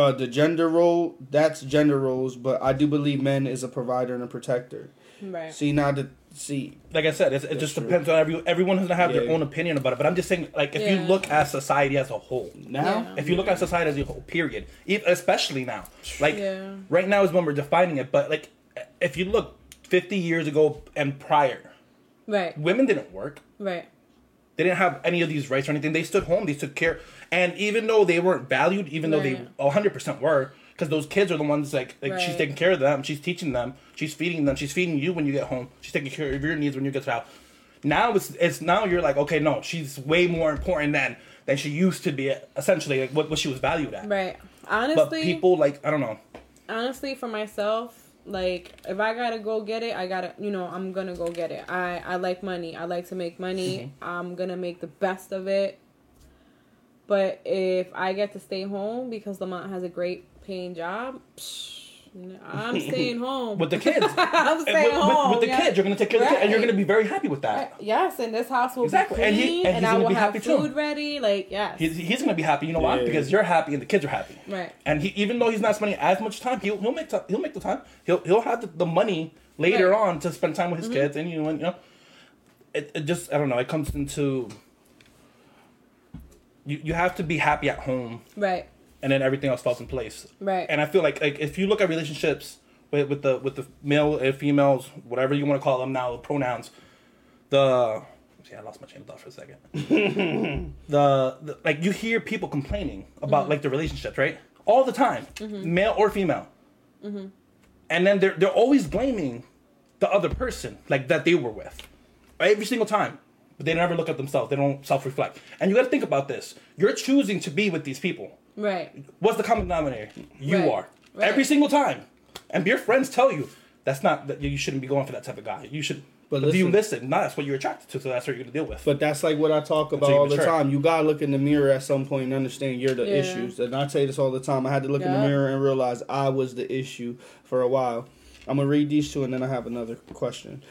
Uh, the gender role, that's gender roles, but I do believe men is a provider and a protector. Right. See now the see like I said, it's, it just true. depends on every everyone has to have their own opinion about it. But I'm just saying, like, if you look at society as a whole, now. Yeah. if you look at society as a whole, period, e- especially now, like Yeah. right now is when we're defining it. But like, if you look 50 years ago and prior, Right. women didn't work. Right. They didn't have any of these rights or anything. They stood home. They took care. And even though they weren't valued, even though they Right. 100% were, because those kids are the ones like, like she's taking care of them. She's teaching them. She's feeding them. She's feeding you when you get home. She's taking care of your needs when you get out. Now it's it's now you're like okay no she's way more important than than she used to be essentially like what, what she was valued at. Right. honestly But people like I don't know. honestly, for myself, like if I gotta go get it, I gotta, you know, I'm gonna go get it. I I like money. I like to make money. Mm-hmm. I'm gonna make the best of it. But if I get to stay home because Lamont has a great paying job, psh, I'm staying home With the kids. I'm staying with, with- home. with the yeah. kids, you're gonna take care of the kids, and you're gonna be very happy with that. Yes, and this house will Exactly. be And clean, he- and, and I gonna will be have happy too. food ready. Like yes, He's, he's gonna be happy. You know why? Yeah. Because you're happy and the kids are happy. right. And he, even though he's not spending as much time, he'll he'll make ti- he'll make the time. He'll he'll have the, the money later Right. Mm-hmm. on to spend time with his kids, and you know, and, you know, it, it just I don't know. It comes into you you have to be happy at home, Right. and then everything else falls in place. Right. And I feel like like if you look at relationships with with the with the male and females, whatever you want to call them now, the pronouns, the see, I lost my chain of thought for a second. the, the like you hear people complaining about mm-hmm. like the relationships, right? All the time, mm-hmm. male or female. Mm-hmm. And then they're they're always blaming the other person, like that they were with, every single time. But they never look at themselves. They don't self reflect. And you got to think about this. You're choosing to be with these people. Right. What's the common denominator? You Right. are Right. every single time, and your friends tell you that's not that you shouldn't be going for that type of guy. You should. But But do you listen- listen? No, that's what you're attracted to, so that's what you're gonna deal with. But that's like what I talk about you all the time. You gotta look in the mirror at some point and understand you're the Yeah. issues. And I say this all the time. I had to look in the mirror and realize I was the issue for a while. I'm gonna read these two and then I have another question.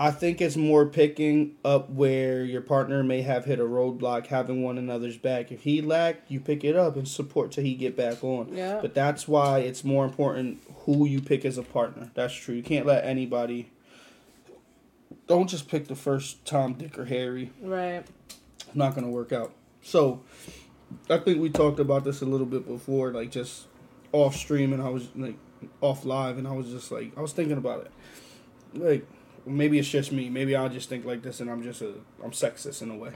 I think it's more picking up where your partner may have hit a roadblock, having one another's back. If he lack, you pick it up and support till he get back on. Yeah. But that's why it's more important who you pick as a partner. That's true. You can't let anybody. Don't just pick the first Tom, Dick, or Harry. Right. It's not gonna work out. So, I think we talked about this a little bit before, like just off stream, and I was like off live, and I was just like I was thinking about it, like maybe it's just me, maybe I just think like this, and I'm just a I'm sexist in a way.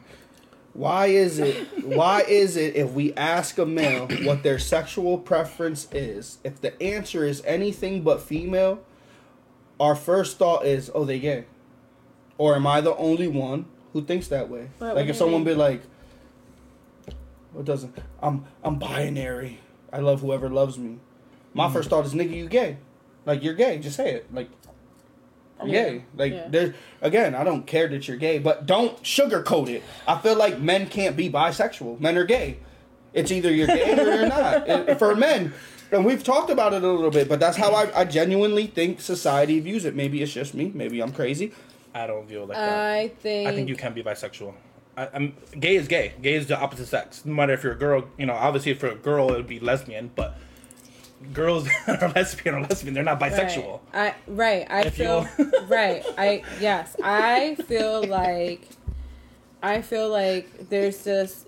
Why is it? why is it if we ask a male what their sexual preference is, if the answer is anything but female, our first thought is, oh, they gay, or am I the only one who thinks that way? But like if someone mean? be like, what doesn't? I'm I'm binary. I love whoever loves me. My Mm-hmm. first thought is, nigga, you gay. Like you're gay. Just say it. Like I'm Yeah. gay. Like Yeah. there's again, I don't care that you're gay, but don't sugarcoat it. I feel like men can't be bisexual. Men are gay. It's either you're gay or you're not. It- for men. And we've talked about it a little bit, but that's how I, I genuinely think society views it. Maybe it's just me. Maybe I'm crazy. I don't view it like that. I think. I think you can be bisexual. I, I'm gay is gay. Gay is the opposite sex. No matter if you're a girl, you know, obviously for a girl it would be lesbian, but girls that are lesbian or lesbian, they're not bisexual. Right. I right. I If feel right. I yes. I feel like I feel like there's just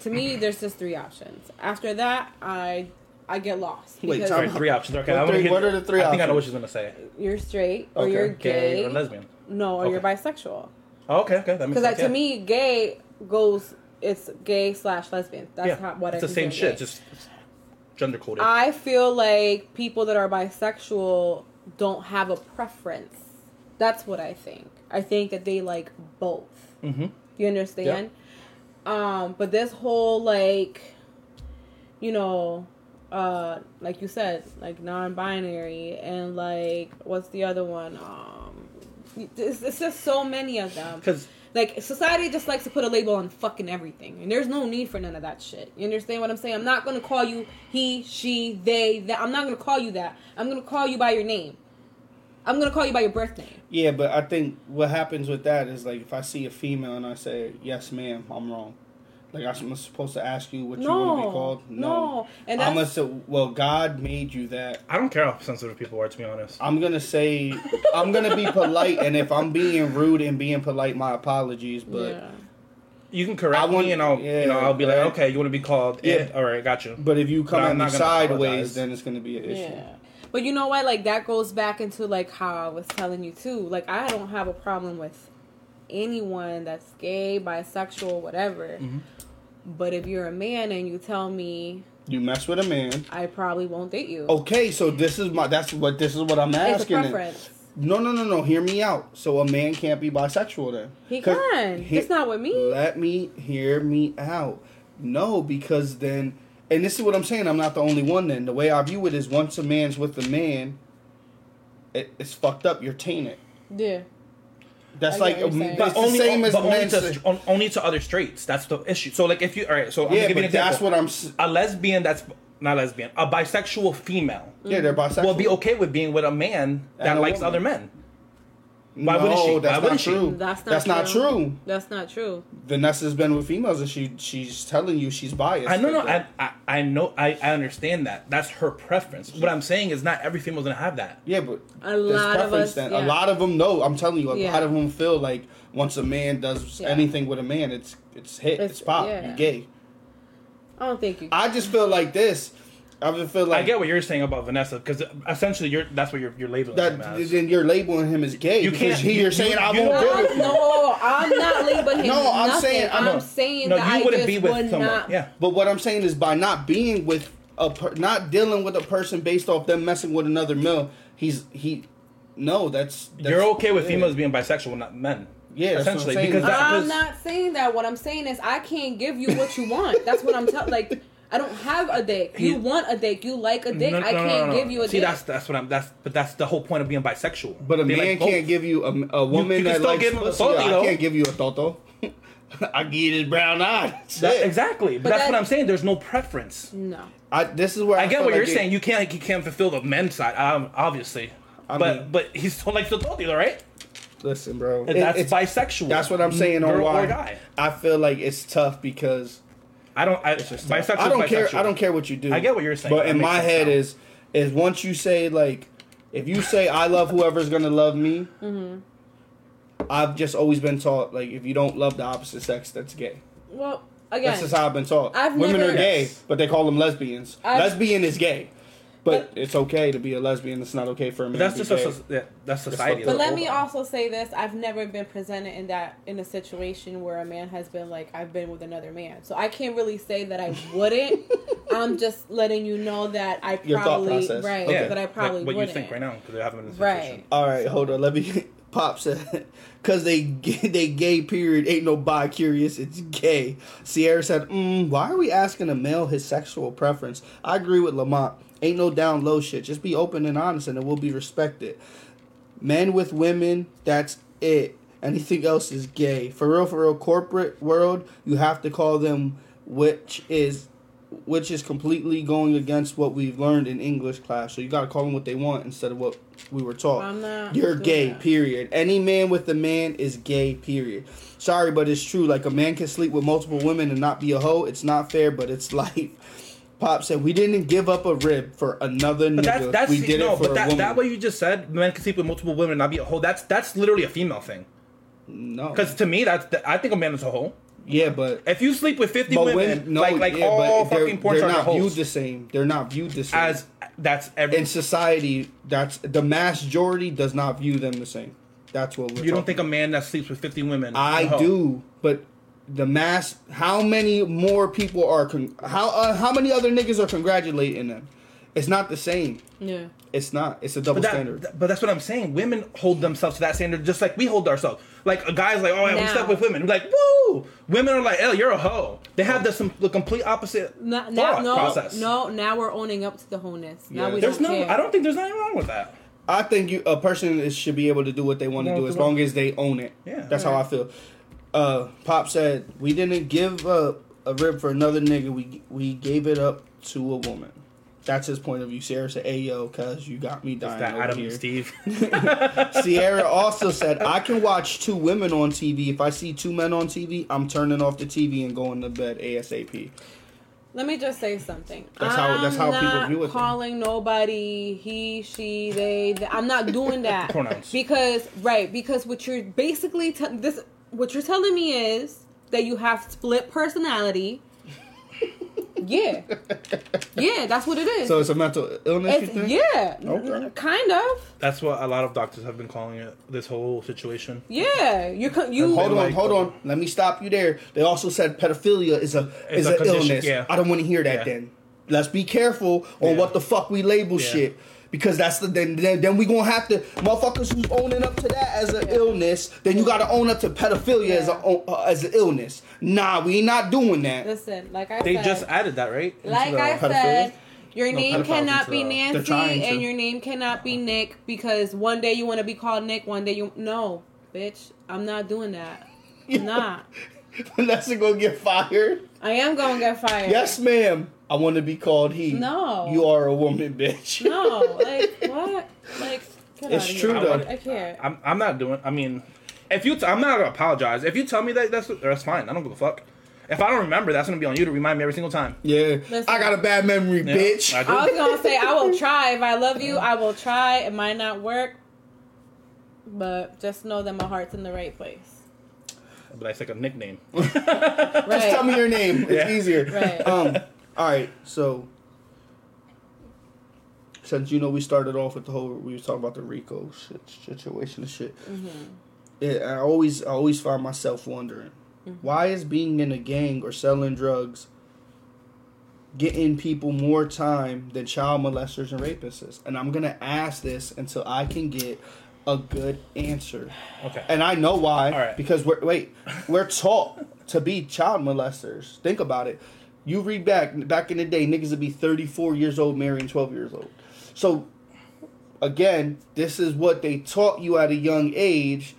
to me there's just three options. After that, I I get lost Wait, because time Sorry, three options. Okay, What I'm gonna three- hit- what are the three I think I know what she's gonna say. you're straight or Okay. you're Gay, gay, or lesbian. no, or you're bisexual. Oh, okay, okay, that makes Because sense. like, to me, gay goes it's gay slash lesbian. That's yeah, how, what it's I the same shit, gay. just gender coded. I feel like people that are bisexual don't have a preference. That's what I think. I think that they like both. mm-hmm. You understand? Um, but this whole like, you know, uh, like you said, like non-binary and like what's the other one? Um, it's, it's just so many of them. Because Like society just likes to put a label on fucking everything, and there's no need for none of that shit. You understand what I'm saying? I'm not gonna call you he, she, they, that. I'm not gonna call you that. I'm gonna call you by your name. I'm gonna call you by your birth name. Yeah, but I think what happens with that is like if I see a female and I say yes, ma'am, I'm wrong. Like I'm supposed to ask you what you want to be called. no, no. and I'm gonna say, well, God made you that. I don't care how sensitive people are, to be honest. I'm gonna say I'm gonna be polite, and if I'm being rude and being polite, my apologies. But yeah. You can correct I want- me, and I'll, yeah, you know, I'll be like, okay, you want to be called? Yeah. Yeah. All right, got you. but if you come But at me sideways, then it's gonna be an issue. Yeah. But you know what? Like that goes back into like how I was telling you too. Like I don't have a problem with anyone that's gay, bisexual, whatever. Mhm. But if you're a man and you tell me You mess with a man. I probably won't date you, Okay, so this is my that's what this is what I'm asking. it's a preference. No, no, no, no. Hear me out. So a man can't be bisexual then. He can. he- It's not with me. Let me hear me out. No, because then, and this is what I'm saying. I'm not the only one. Then the way I view it is, once a man's with a man, it, it's fucked up. You're tainted. Yeah. That's like get what you're saying. it's But the only, same as but only men. to, on- only to other straights. That's the issue. So, like, if you, all right, so I'm Yeah, gonna give you an but that's what I'm. s- a lesbian that's not lesbian, a bisexual female Yeah, they're bisexual. will be okay with being with a man that likes woman. other men. Why no, wouldn't she? that's Why not wouldn't she? true. That's not That's not true. true. That's not true. Vanessa's been with females, and she she's telling you she's biased. I know, no, I. I, I know, I, I understand that. That's her preference. What I'm saying is, not every female's gonna have that. Yeah, but A lot of us- then. yeah. A lot of them know. I'm telling you, a Yeah. lot of them feel like once a man does Yeah. anything with a man, it's it's hit, it's, It's- pop, yeah. you gay. I don't think you. I just feel like this. I just feel like I get what you're saying about Vanessa because essentially, you're that's what you're you're labeling him as. Then you're labeling him as gay. You can't- He, you- you're you- saying I you won't don't- deal No, with no, I'm not labeling him. As gay. No, I'm nothing. saying- I'm no. saying no, that you I wouldn't just be with would someone. not. Yeah, But what I'm saying is by not being with a per, not dealing with a person based off them messing with another male, he's he. No, that's, that's you're okay with yeah. females being bisexual, not men. Yeah, that's what I'm essentially because that, I'm because- not saying that. What I'm saying is I can't give you what you want. That's what I'm telling. Like I don't have a dick. You He- want a dick. You like a dick. No, no, I can't no, no. give you a See, dick. See, that's that's what I'm. That's but that's the whole point of being bisexual. But a Be man like can't give you a, a woman you can that still likes give him a pussy. toto, I though. can't give you a toto. I give you brown eyes. That- exactly. But, But that's that- what I'm saying. There's no preference. no. I, this is where I, I get feel what you're it- saying. You can't you can't fulfill the men's side, um, obviously. I but mean- but he still likes the Totila, right? Listen, bro. And it- that's it's- bisexual. That's what I'm saying on why or guy. I feel like it's tough because I don't. I, it's just bisexual. I don't is care. bisexual. I don't care what you do. I get what you're saying. But That in my head now. is is once you say like, if you say I love whoever's gonna love me, Mm-hmm. I've just always been taught like if you don't love the opposite sex, that's gay. Well, again, That's just how I've been taught. I've Women never- are gay, Yes. but they call them lesbians. I've- Lesbian is gay, but, But- it's okay to be a lesbian. It's not okay for a man. But that's to just be a, gay. soc- yeah, that's society. But let me on. also say this: I've never been presented in that in a situation where a man has been like, "I've been with another man," so I can't really say that I wouldn't. I'm just letting you know that I Your probably right Okay. that I probably like what wouldn't. you think right now because they haven't been in a Right. situation. All right, hold on. Let me. Pop said, "Cause they they gay period ain't no bi curious. It's gay." Sierra said, mm, "Why are we asking a male his sexual preference?" I agree with Lamont. Ain't no down low shit. Just be open and honest, and it will be respected. Men with women, that's it. Anything else is gay. For real, for real. Corporate world, you have to call them, which is which is completely going against what we've learned in English class. So you got to call them what they want instead of what we were taught. You're gay, that. period. Any man with a man is gay, period. Sorry, but it's true. Like a man can sleep with multiple women and not be a hoe. It's not fair, but it's life. Pop said we didn't give up a rib for another But nigga. that's that's we did no, it for but a that woman. that way you just said men can sleep with multiple women and not be a hoe. That's that's literally a female thing. no, Because to me, that's I think a man is a hoe. yeah, but If you sleep with fifty women, when no, like like yeah, all fucking porn they're stars are not viewed the same. They're not viewed the same. As that's every. in society, that's the mass majority does not view them the same. That's what we're. you don't think a man that sleeps with fifty women? a I do, but the mass. How many more people are? Con- how uh, how many other niggas are congratulating them? It's not the same. Yeah. It's not. It's a double But, that, standard. th- but that's what I'm saying. Women hold themselves to that standard just like we hold ourselves. Like a guy's like, oh, yeah, we stuck with women. We're like, woo! Women are like, oh, you're a hoe. They have the, some, the complete opposite Not, now, thought no, process. no. Now we're owning up to the wholeness. Now Yeah. we There's don't no, care. I don't think there's nothing wrong with that. I think you a person is, should be able to do what they want to No, do as long as they own it. Yeah. that's how I feel. Uh, Pop said we didn't give up a rib for another nigga. We we gave it up to a woman. That's his point of view. Sierra said, "Hey yo, cuz you got me dying That over Adam here." and Steve. Sierra also said, I can watch two women on TV. If I see two men on TV, I'm turning off the TV and going to bed ASAP. Let me just say something. That's how- that's how I'm people not view it, though. Calling nobody he, she, they. th- I'm not doing that Pronouns. because right because what you're basically te- this what you're telling me is that you have split personality. yeah, yeah, that's what it is. So it's a mental illness, you think? yeah, Okay. kind of. That's what a lot of doctors have been calling it. This whole situation. Yeah, you co- you. Hold on, like- hold on. Let me stop you there. They also said pedophilia is a It's is a an illness. yeah. I don't want to hear that. Yeah. Then let's be careful on Yeah. what the fuck we label Yeah. shit. Because that's the then, then then we gonna have to motherfuckers who's owning up to that as an illness. Then you gotta own up to pedophilia as a uh, as an illness. Nah, we not doing that. Listen, like I said They said, just added that, right? like I pedophilia? said, your No, name cannot be the- Nancy and your name cannot be Nick because one day you want to be called Nick, one day you no, bitch. I'm not doing that. I'm not. Vanessa gonna get fired. I am gonna get fired. Yes, ma'am. I want to be called he. No. You are a woman, bitch. No. Like what? Like get It's outta true, here. though. I can't. I'm, I'm not doing. I mean, if you, t- I'm not gonna apologize. If you tell me that, that's that's fine. I don't give a fuck. If I don't remember, that's gonna be on you to remind me every single time. Yeah. Listen. I got a bad memory, Yeah, bitch. I. I was gonna say I will try. If I love you, I will try. It might not work, but just know that my heart's in the right place. But that's like a nickname. Right. Just tell me your name. It's Yeah. easier. Right. Um. All right. So, since you know we started off with the whole we was talking about the RICO shit, situation and shit. Mm-hmm. It, I always I always find myself wondering mm-hmm. why is being in a gang or selling drugs getting people more time than child molesters and rapists? And I'm gonna ask this until I can get a good answer. Okay. And I know why. All right. Because we're wait, we're taught to be child molesters. Think about it. You read back back in the day, niggas would be thirty four years old marrying twelve years old. So again, this is what they taught you at a young age,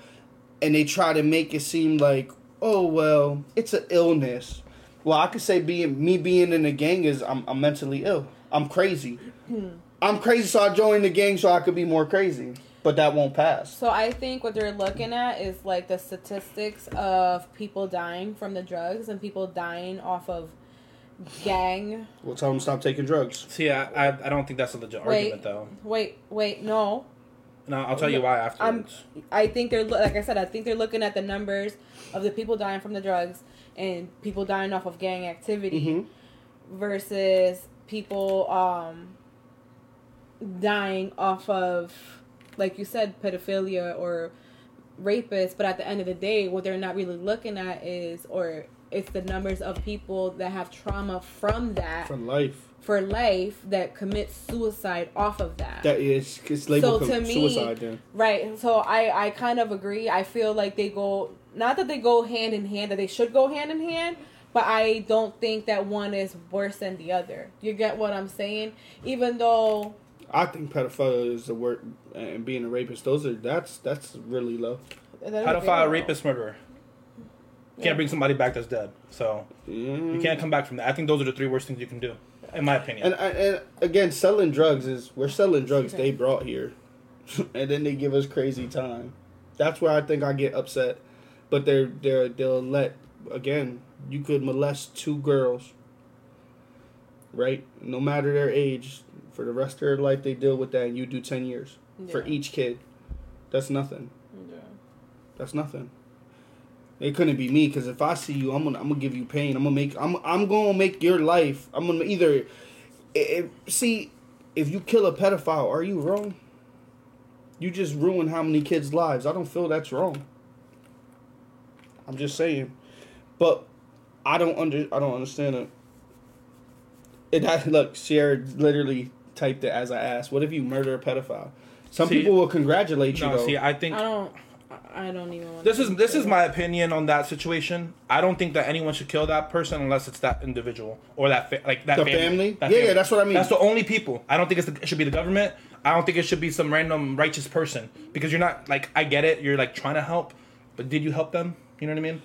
and they try to make it seem like, oh well, it's an illness. Well, I could say being me being in a gang is I'm, I'm mentally ill. I'm crazy. Hmm. I'm crazy, so I joined the gang so I could be more crazy. but that won't pass. So I think what they're looking at is like the statistics of people dying from the drugs and people dying off of gang. We'll tell them stop taking drugs. See, I, I, I don't think that's a legit Wait. argument though. Wait, wait, no. No, I'll tell you why I'm. afterwards. I think they're like I said. I think they're looking at the numbers of the people dying from the drugs and people dying off of gang activity Mm-hmm. versus people um dying off of like you said pedophilia or rapists but at the end of the day what they're not really looking at is or it's the numbers of people that have trauma from that For life. for life that commit suicide off of that That is it's labeled So to me- suicide then. Right. So I I kind of agree. I feel like they go not that they go hand in hand that they should go hand in hand, but I don't think that one is worse than the other. You get what I'm saying? Even though I think pedophilia is the word and being a rapist. Those are that's that's really low. Pedophile, rapist, murderer. You can't bring somebody back that's dead. So Mm. you can't come back from that. I think those are the three worst things you can do, in my opinion. And, and and again, selling drugs is we're selling drugs Okay. they brought here, and then they give us crazy time. That's where I think I get upset. But they're they're they'll let again. You could molest two girls, right? No matter their age, for the rest of their life they deal with that, and you do ten years for each kid. That's nothing. Yeah. That's nothing. It couldn't be me because if I see you, I'm gonna I'm gonna give you pain. I'm gonna make I'm I'm gonna make your life. I'm gonna either. If, see, if you kill a pedophile, are you wrong? You just ruin how many kids' lives. I don't feel that's wrong. I'm just saying, but I don't under I don't understand it. It had, look, Sierra literally typed it as I asked. What if you murder a pedophile? Some See- people will congratulate you. no, though. see, I think I don't I don't even want this is this is my opinion on that situation. I don't think that anyone should kill that person unless it's that individual or that fa- like that The family. family? That Yeah, yeah, that's what I mean. That's the only people. I don't think it's the, it should be the government. I don't think it should be some random righteous person because you're not like I get it. You're like trying to help, but did you help them? You know what I mean?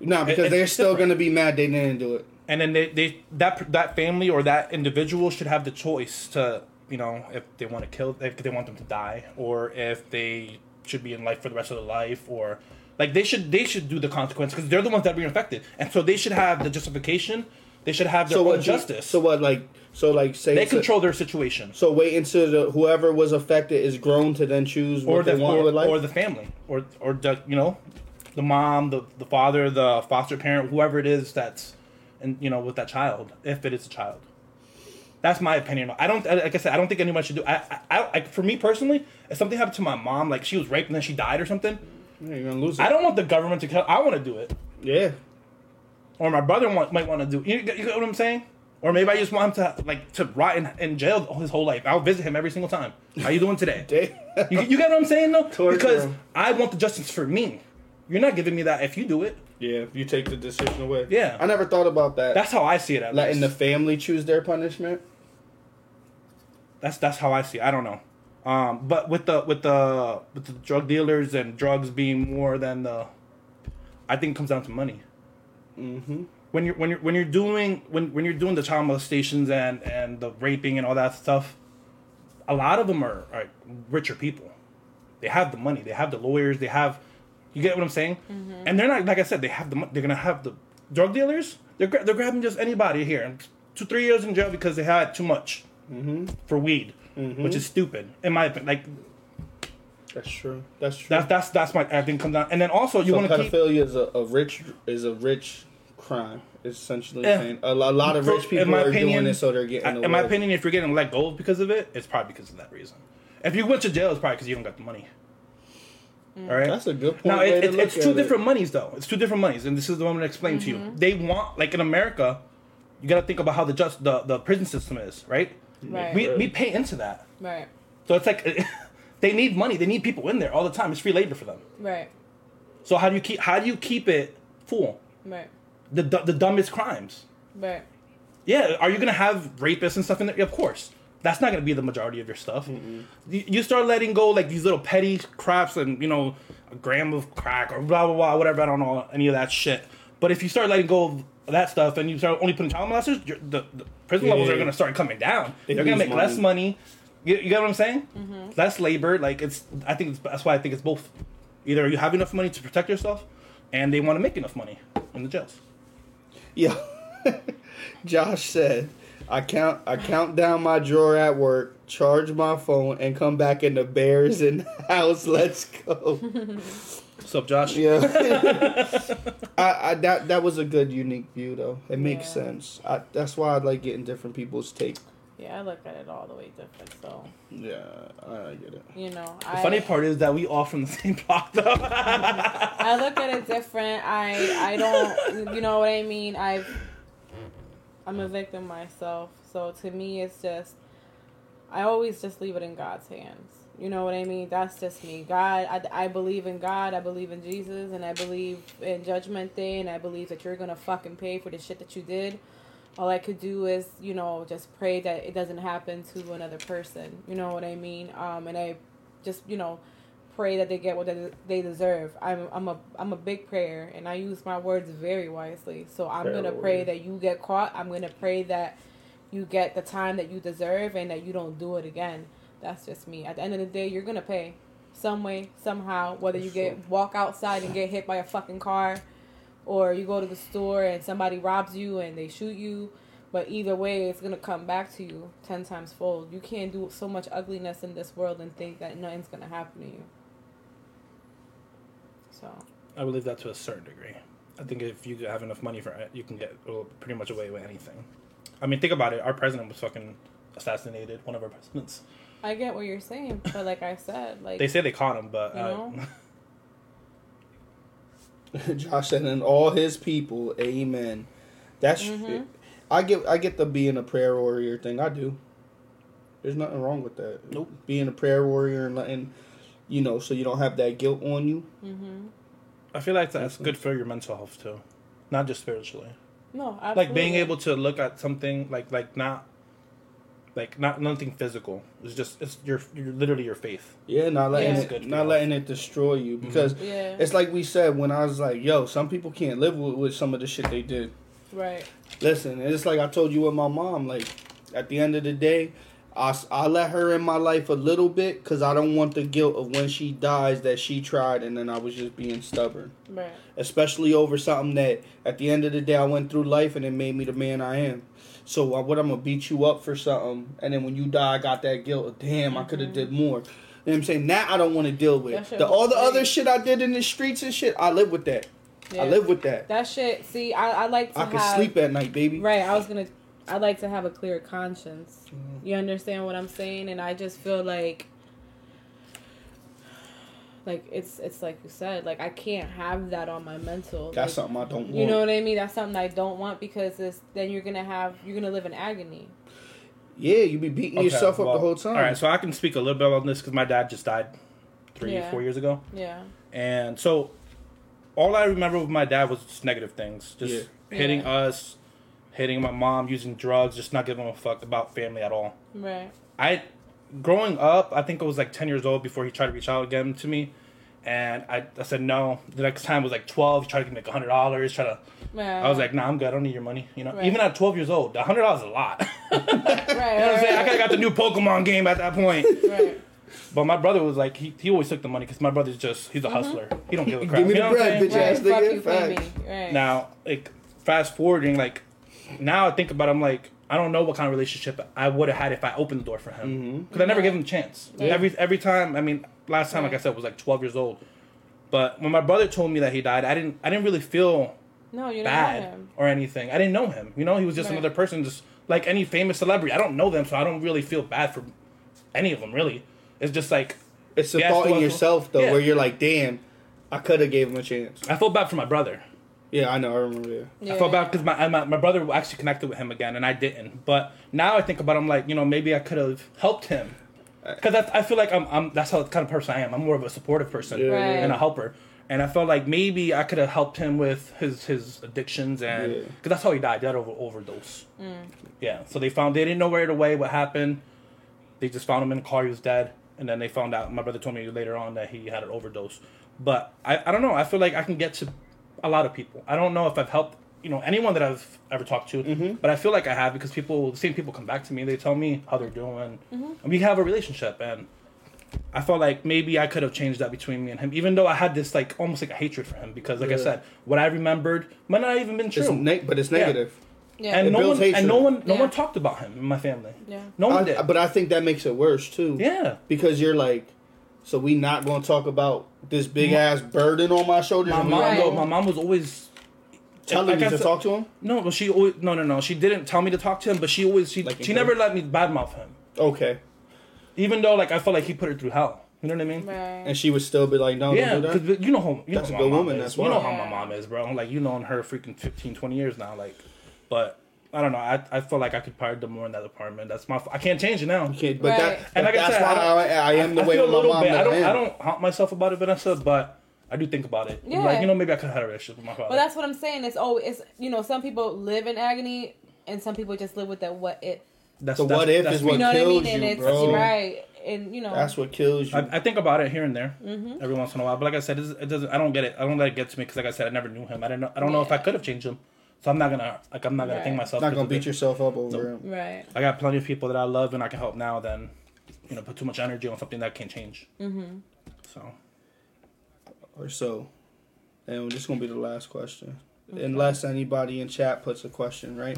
No, because It- they're still different. gonna be mad they didn't do it. and then they, they that that family or that individual should have the choice to you know if they want to kill if they want them to die or if they should be in life for the rest of their life or like they should they should do the consequence because they're the ones that are being affected. And so they should have the justification. They should have their So own justice. So what? Like so like say they it's a- control their situation. So wait until the, whoever was affected is grown to then choose what or they want or, with life. or the family or or the you know the mom the the father the foster parent whoever it is that's and you know with that child if it is a child. That's my opinion. I don't like i said i don't think anyone should do i i, I for me personally if something happened to my mom like she was raped and then she died or something yeah, you're gonna lose it. i don't want the government to kill i want to do it yeah. or my brother want, might want to do you, you get what i'm saying or maybe I just want him to like to rot in, in jail his whole life. I'll visit him every single time. How you doing today? You, you get what I'm saying though? Torture because. I want the justice for me. You're not giving me that if you do it. yeah. If you take the decision away. Yeah. I never thought about that. That's how I see it. At letting the family choose their punishment. that's that's how I see. it. I don't know. Um, but with the with the with the drug dealers and drugs being more than the, I think it comes down to money. Mm-hmm. When you're when you're when you're doing when when you're doing the child molestations and and the raping and all that stuff, a lot of them are, are richer people. They have the money. They have the lawyers. They have, you get what I'm saying? And they're not like I said. They have the they're gonna have the drug dealers. They're gra- they're grabbing just anybody here and two three years in jail because they had too much for weed, Mm-hmm. which is stupid in my opinion. Like That's true. That's true. that's that's that's my I think comes down. And then also you so want to keep. pedophilia is a, a rich is a rich crime. It's essentially Yeah. saying a, lo- a lot of rich people are doing it, so they're getting. I- away. in my opinion, if you're getting let go because of it, it's probably because of that reason. If you went to jail, it's probably because you don't got the money. Mm. All right. that's a good point. Now way it, to it, look it's at two it. different monies though. It's two different monies, and this is the one I'm gonna explain to you. Mm-hmm. They want like in America, you gotta think about how the just the, the prison system is, right? Right. We we pay into that, Right. so it's like they need money. They need people in there all the time. It's free labor for them. Right. So how do you keep how do you keep it full? Right. The the, the dumbest crimes. Right. Yeah, are you gonna have rapists and stuff in there? Of course. That's not gonna be the majority of your stuff. You, you start letting go like these little petty craps and you know a gram of crack or blah blah blah whatever. I don't know any of that shit. But if you start letting go of that stuff and you start only putting child molesters, you're, the, the prison Yeah. levels are gonna start coming down. They They are gonna lose make less money. You, you get what I'm saying? Mm-hmm. Less labor. Like it's. I think it's, that's why I think it's both. Either you have enough money to protect yourself, and they want to make enough money in the jails. Yeah. Josh said, I count I count down my drawer at work, charge my phone, and come back in the Bears in the house. Let's go. What's up, Josh? Yeah. I, I that that was a good unique view though. It makes Yeah. sense. I, that's why I like getting different people's take. Yeah, I look at it all the way different. So Yeah, I get it. you know, The I funny part is that we all from the same block, though. I look at it different. I I don't you know what I mean? I've I'm a victim myself. So to me it's just I always just leave it in God's hands. You know what I mean? That's just me. God, I, I believe in God. I believe in Jesus, and I believe in Judgment Day, and I believe that you're gonna fucking pay for the shit that you did. All I could do is, you know, just pray that it doesn't happen to another person. You know what I mean? Um, and I just, you know, pray that they get what they, they deserve. I'm I'm a I'm a big prayer, and I use my words very wisely. So I'm Prayer gonna pray that you get caught. I'm gonna pray that you get the time that you deserve, and that you don't do it again. That's just me. At the end of the day, you're gonna pay some way, somehow. Whether you get walk outside and get hit by a fucking car, or you go to the store and somebody robs you and they shoot you. But either way, it's gonna come back to you ten times fold. You can't do so much ugliness in this world and think that nothing's gonna happen to you. So I believe that to a certain degree. I think if you have enough money for it, you can get pretty much away with anything. I mean, think about it. Our president was fucking assassinated. One of our presidents. I get what you're saying, but like I said, like They say they caught him, but You uh, know? Josh said, and all his people, amen. That's Mhm. I get I get the being a prayer warrior thing. I do. There's nothing wrong with that. Nope. Being a prayer warrior and letting, you know, so you don't have that guilt on you. hmm I feel like that's good for your mental health too, not just spiritually. no, absolutely. Like being able to look at something like like not. Like not nothing physical. It's just it's your your literally your faith. Yeah, not letting Yeah. it Good not letting it destroy you mm-hmm. because yeah, it's like we said when I was like, yo, some people can't live with, with some of the shit they did. right. Listen, it's like I told you with my mom. Like, at the end of the day, I I let her in my life a little bit because I don't want the guilt of when she dies that she tried and then I was just being stubborn. Right. Especially over something that at the end of the day I went through life and it made me the man I am. So uh, what I'm gonna beat you up for something and then when you die I got that guilt. of, Damn, I could have did more. You know what I'm saying? That I don't want to deal with. The, all the other shit I did in the streets and shit, I live with that. I live with that. That shit. See, I, I like to I can have. sleep at night, baby. Right. I was gonna. I like to have a clear conscience. Mm-hmm. You understand what I'm saying? And I just feel like, like it's it's like you said, like I can't have that on my mental. That's like, something I don't want. You know what I mean? That's something I don't want because it's then you're gonna have you're gonna live in agony. Yeah, you be beating yourself up the whole time. All right, so I can speak a little bit on this because my dad just died three, Yeah. four years ago, Yeah. and so all I remember with my dad was just negative things, just Yeah. hitting Yeah. us, hitting my mom, using drugs, just not giving a fuck about family at all. Right. I, growing up, I think it was like ten years old before he tried to reach out again to me, and I, I said no. The next time was like twelve. He tried to give me like hundred dollars. Try to. Yeah. I was like, nah, I'm good. I don't need your money. You know, Right. even at twelve years old, hundred dollars is a lot. right. You know what I'm saying? I could have got the new Pokemon game at that point. Right. But my brother was like, he, he always took the money because my brother's just, he's a mm-hmm. hustler. He don't give a crap. Give me you the know what bread, bitch ass Fuck nigga. you, pay Facts. me. Right. Now, like, fast forwarding, like, now I think about it, I'm like, I don't know what kind of relationship I would have had if I opened the door for him. Mm-hmm. Because I never gave him a chance. Yeah. Every every time, I mean, last time, like I said, was like 12 years old. But when my brother told me that he died, I didn't I didn't really feel no, you don't know bad him. or anything. I didn't know him. You know, he was just Right. another person, just like any famous celebrity. I don't know them, so I don't really feel bad for any of them. Really, it's just like It's a Yeah, thought in yourself though, yeah. where you're like, damn, I could have gave him a chance. I felt bad for my brother. Yeah, I know. I remember. Yeah. Yeah. I felt bad because my, my my brother actually connected with him again, and I didn't. But now I think about, it, I'm like, you know, maybe I could have helped him. Because I, I feel like I'm, I'm that's how the kind of person I am. I'm more of a supportive person Yeah. Right. and a helper. And I felt like maybe I could have helped him with his his addictions and Yeah. because that's how he died. He died over overdose. Mm. Yeah. So they found they didn't know right away what happened. They just found him in the car. He was dead. And then they found out. My brother told me later on that he had an overdose. But I, I don't know. I feel like I can get to a lot of people. I don't know if I've helped you know anyone that I've ever talked to, Mm-hmm. but I feel like I have because people, the same people come back to me. They tell me how they're doing, Mm-hmm. and we have a relationship. And I felt like maybe I could have changed that between me and him, even though I had this like almost like a hatred for him because, like I said, what I remembered might not even been It's true. ne- but it's negative. Yeah. and It no builds one, and no one, no Yeah. one talked about him in my family. yeah. No one I- did. but I think that makes it worse too. yeah, Because you're like, so we not going to talk about this big ass burden on my shoulders. my mom, not Right. my mom was always telling like you to talk to him. No, but she always no no no. She didn't tell me to talk to him, but she always she Like she encourage- never let me badmouth him. Okay, Even though like I felt like he put her through hell. You know what I mean? Right. and she would still be like, no, Yeah, don't do because you know how you That's know a how good my mom woman, Is. that's you know how my mom is, bro. Like you known her freaking 15, 20 years now. Like, but I don't know. I I feel like I could probably do more in that apartment. That's my. I can't change it now. Okay, but Right. that, And like I said, why I I, I, am the I way with my mom. bit. I don't. am. I don't haunt myself about it, Vanessa, but I do think about it. Yeah. Like you know, maybe I could have had a relationship with my father. But that's what I'm saying. It's always it's you know some people live in agony and some people just live with that what if. that's The what if is You what know what I mean? kills And you, bro. right. And you know. That's what kills you. I, I think about it here and there, Mhm. every once in a while. But like I said, it doesn't. I don't get it. I don't let it get to me because, like I said, I never knew him. I don't know. I don't know if I could have changed him. So I'm not gonna like. I'm not gonna think Right. myself. Not gonna beat it. yourself up over him. right. I got plenty of people that I love and I can help now. Then, you know, put too much energy on something that can't change. Mm-hmm. So Or so. And this is gonna be the last question. Unless anybody in chat puts a question, right?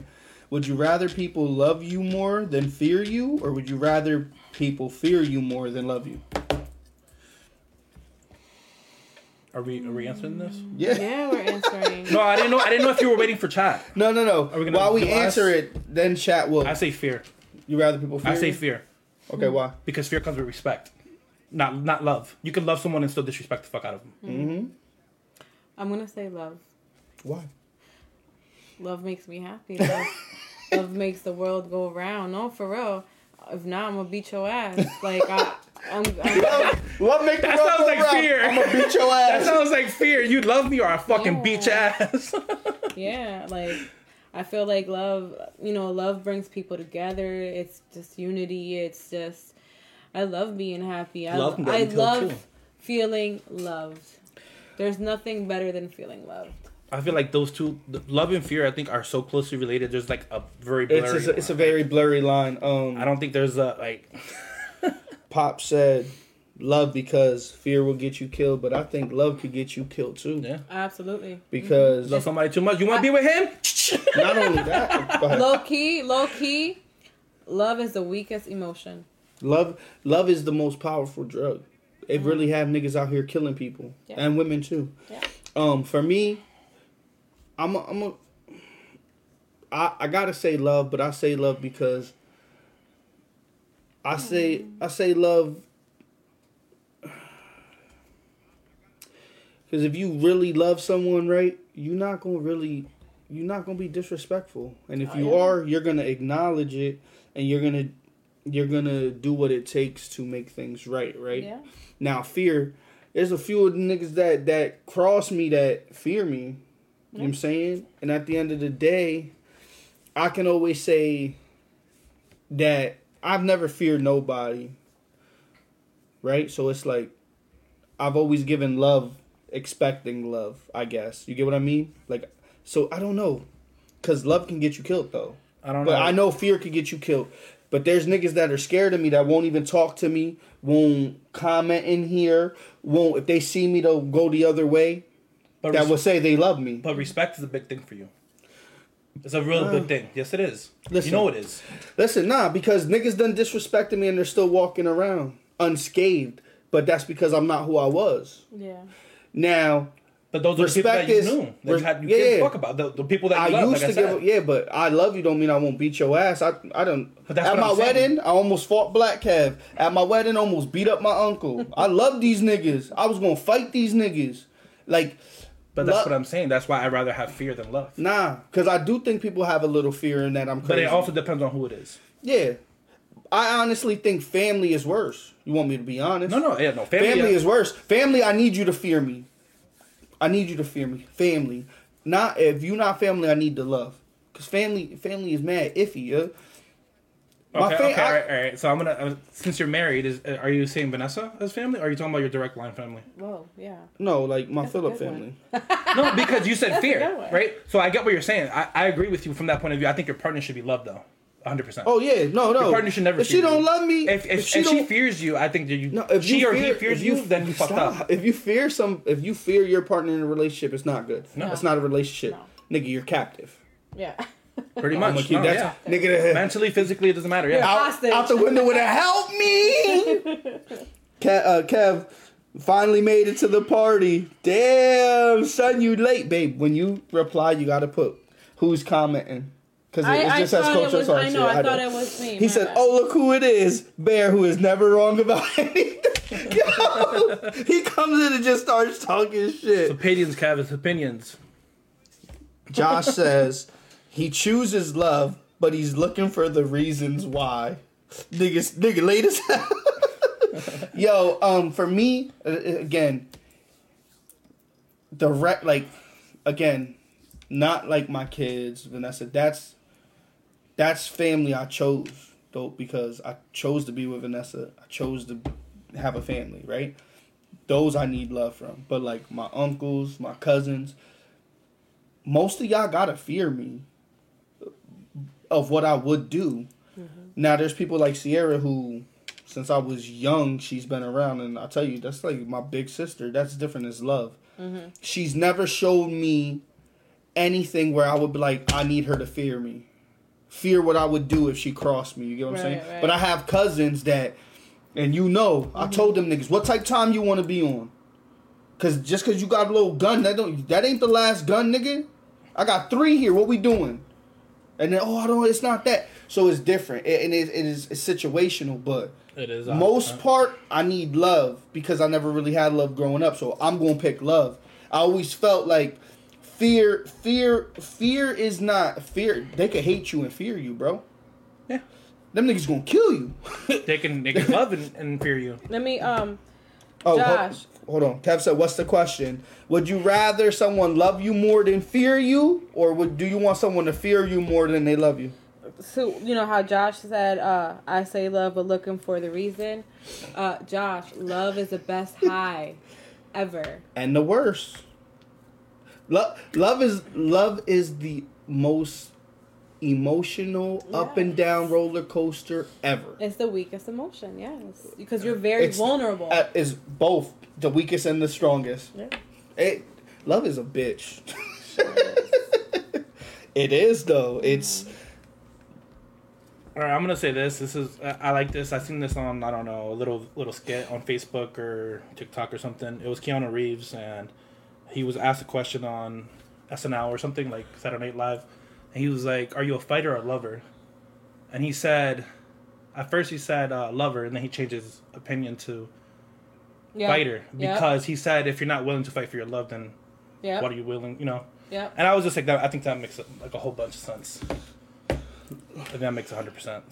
Would you rather people love you more than fear you, or would you rather people fear you more than love you? Are we are we answering this? Yeah. Yeah, we're answering. No, I didn't know. I didn't know if you were waiting for chat. No, no, no. Are we gonna While we do us? answer it, then chat will. I say fear. You rather people fear? I say you? fear Okay, why? because fear comes with respect, not not love. You can love someone and still disrespect the fuck out of them. Mm-hmm. I'm gonna say love. Why? Love makes me happy. Love, love makes the world go round. No, for real. If not, I'm gonna beat your ass. Like I, I'm. I'm What make the That world sounds go like round? fear. I'm gonna beat your ass. That sounds like fear. You love me or I fucking beat your ass. yeah, like I feel like love. You know, love brings people together. It's just unity. It's just. I love being happy. I, Love can get I love too. feeling loved. There's nothing better than feeling loved. I feel like those two, love and fear, I think are so closely related. There's like a very blurry. It's just, it's a very blurry line. Um, I don't think there's a like. Pop said, "Love because fear will get you killed," but I think love could get you killed too. Yeah. Absolutely. Because Love somebody too much. You want to be with him? not only that, go. Low key, low key, love is the weakest emotion. love love is the most powerful drug. It really have niggas out here killing people Yeah. and women too. Yeah. Um, for me, I'm a, I'm a, I, I gotta say love, but I say love because I say I say love because if you really love someone, right, you're not gonna really you're not gonna be disrespectful, and if Oh, you yeah. are, you're gonna acknowledge it, and you're gonna you're gonna do what it takes to make things right, right? Yeah. Now fear, there's a few of the niggas that that cross me that fear me. You know what I'm saying? And at the end of the day, I can always say that I've never feared nobody. Right? So it's like I've always given love expecting love, I guess. You get what I mean? Like so I don't know. Cuz love can get you killed though. I don't know. But I know fear could get you killed. But there's niggas that are scared of me that won't even talk to me, won't comment in here, won't if they see me they'll go the other way. But, That res- will say they love me. but respect is a big thing for you. It's a real Uh, big thing. Yes, it is. listen. you know it is. Listen, nah, because niggas done disrespected me and they're still walking around unscathed. But that's because I'm not who I was. Yeah. Now But those are the people that you is- knew. That res- you, had, you yeah. can't talk about. The, the people that I you love, used like to I give said. a, yeah, but I love you don't mean I won't beat your ass. I I don't But that's at what my I'm saying. wedding, I almost fought Black Cav. At my wedding, almost beat up my uncle. I love these niggas. I was gonna fight these niggas. Like But that's love- what I'm saying. That's why I'd rather have fear than love. Nah, because I do think people have a little fear in that I'm But it also depends on who it is. yeah. I honestly think family is worse. You want me to be honest? No, no, yeah, no. Family, Family, is worse. Family, I need you to fear me. I need you to fear me. Family. Not if you not family, I need to love. Cause family family is mad iffy, yeah. My Okay, fa- okay, I- all right, all right. So I'm gonna uh, since you're married, is uh, are you saying Vanessa as family, or are you talking about your direct line family? Whoa, yeah. No, like my That's Philip family. No, because you said That's fear, right? So I get what you're saying. I, I agree with you from that point of view. I think your partner should be loved though, 100. percent Oh yeah, no, no. Your partner should never If she don't you. love me, If if, she if she don't- fears you, I think that you, No, if she you or fear, he fears if you, then you fucked stop. up. If you fear some, if you fear your partner in a relationship, it's not good. No. it's not a relationship, No. nigga. You're captive. Yeah. Pretty I'm much. gonna keep No, that. yeah. Nigga, the- Mentally, physically, it doesn't matter. Yeah. Yeah. out, out the window with a help me. Kev, uh, Kev finally made it to the party. Damn, son, you late, babe. When you reply, you gotta put who's commenting. Because it, I, it I just says thought it culture was. I know. Yeah, I thought know. it was me. He said, bad. "Oh, look who it is, Bear, who is never wrong about anything." Yo, he comes in and just starts talking shit. Opinions, Kev. It's opinions. Josh says he chooses love, but he's looking for the reasons why. Niggas, nigga, late as hell. Yo, um, for me, uh, again, the re- like, again, not like my kids, Vanessa. That's that's family I chose though because I chose to be with Vanessa. I chose to have a family, right? Those I need love from. But like my uncles, my cousins, most of y'all gotta fear me of what I would do. Mm-hmm. Now there's people like Sierra who since I was young she's been around and I tell you that's like my big sister. That's different as love. Mm-hmm. She's never showed me anything where I would be like I need her to fear me. Fear what I would do if she crossed me. You get what I'm saying? right. But I have cousins that and you know, I mm-hmm. told them niggas what type time you want to be on. Cause just cause you got a little gun, that don't that ain't the last gun, nigga. I got three here. What we doing? And then oh, I don't. It's not that. So it's different, it, and it, it is it's situational. But It is. most part, I need love because I never really had love growing up. So I'm gonna pick love. I always felt like fear, fear, fear is not fear. They can hate you and fear you, bro. Yeah. Them niggas gonna kill you. They can they can love and, and fear you. Let me. Um. Oh, Josh. Hold, on. Kev said, "What's the question? Would you rather someone love you more than fear you, or would do you want someone to fear you more than they love you?" So you know how Josh said, uh, "I say love, but looking for the reason." Uh, Josh, love is the best high ever. And the worst. Love, love is love is the most emotional up and down roller coaster ever. It's the weakest emotion, yes, because you're very It's- vulnerable. Uh, is both the weakest and the strongest. Yeah. It, love is a bitch. it is though. It's All right, I'm gonna say this. This is I, I like this. I seen this on I don't know a little little skit on Facebook or TikTok or something. It was Keanu Reeves and he was asked a question on SNL or something like Saturday Night Live, and he was like, "Are you a fighter or a lover?" And he said, at first he said uh, lover, and then he changed his opinion to yeah. fighter Yeah. because he said if you're not willing to fight for your love, then yeah, what are you willing? You know. yeah. And I was just like that. I think that makes like a whole bunch of sense. I think that makes hundred percent.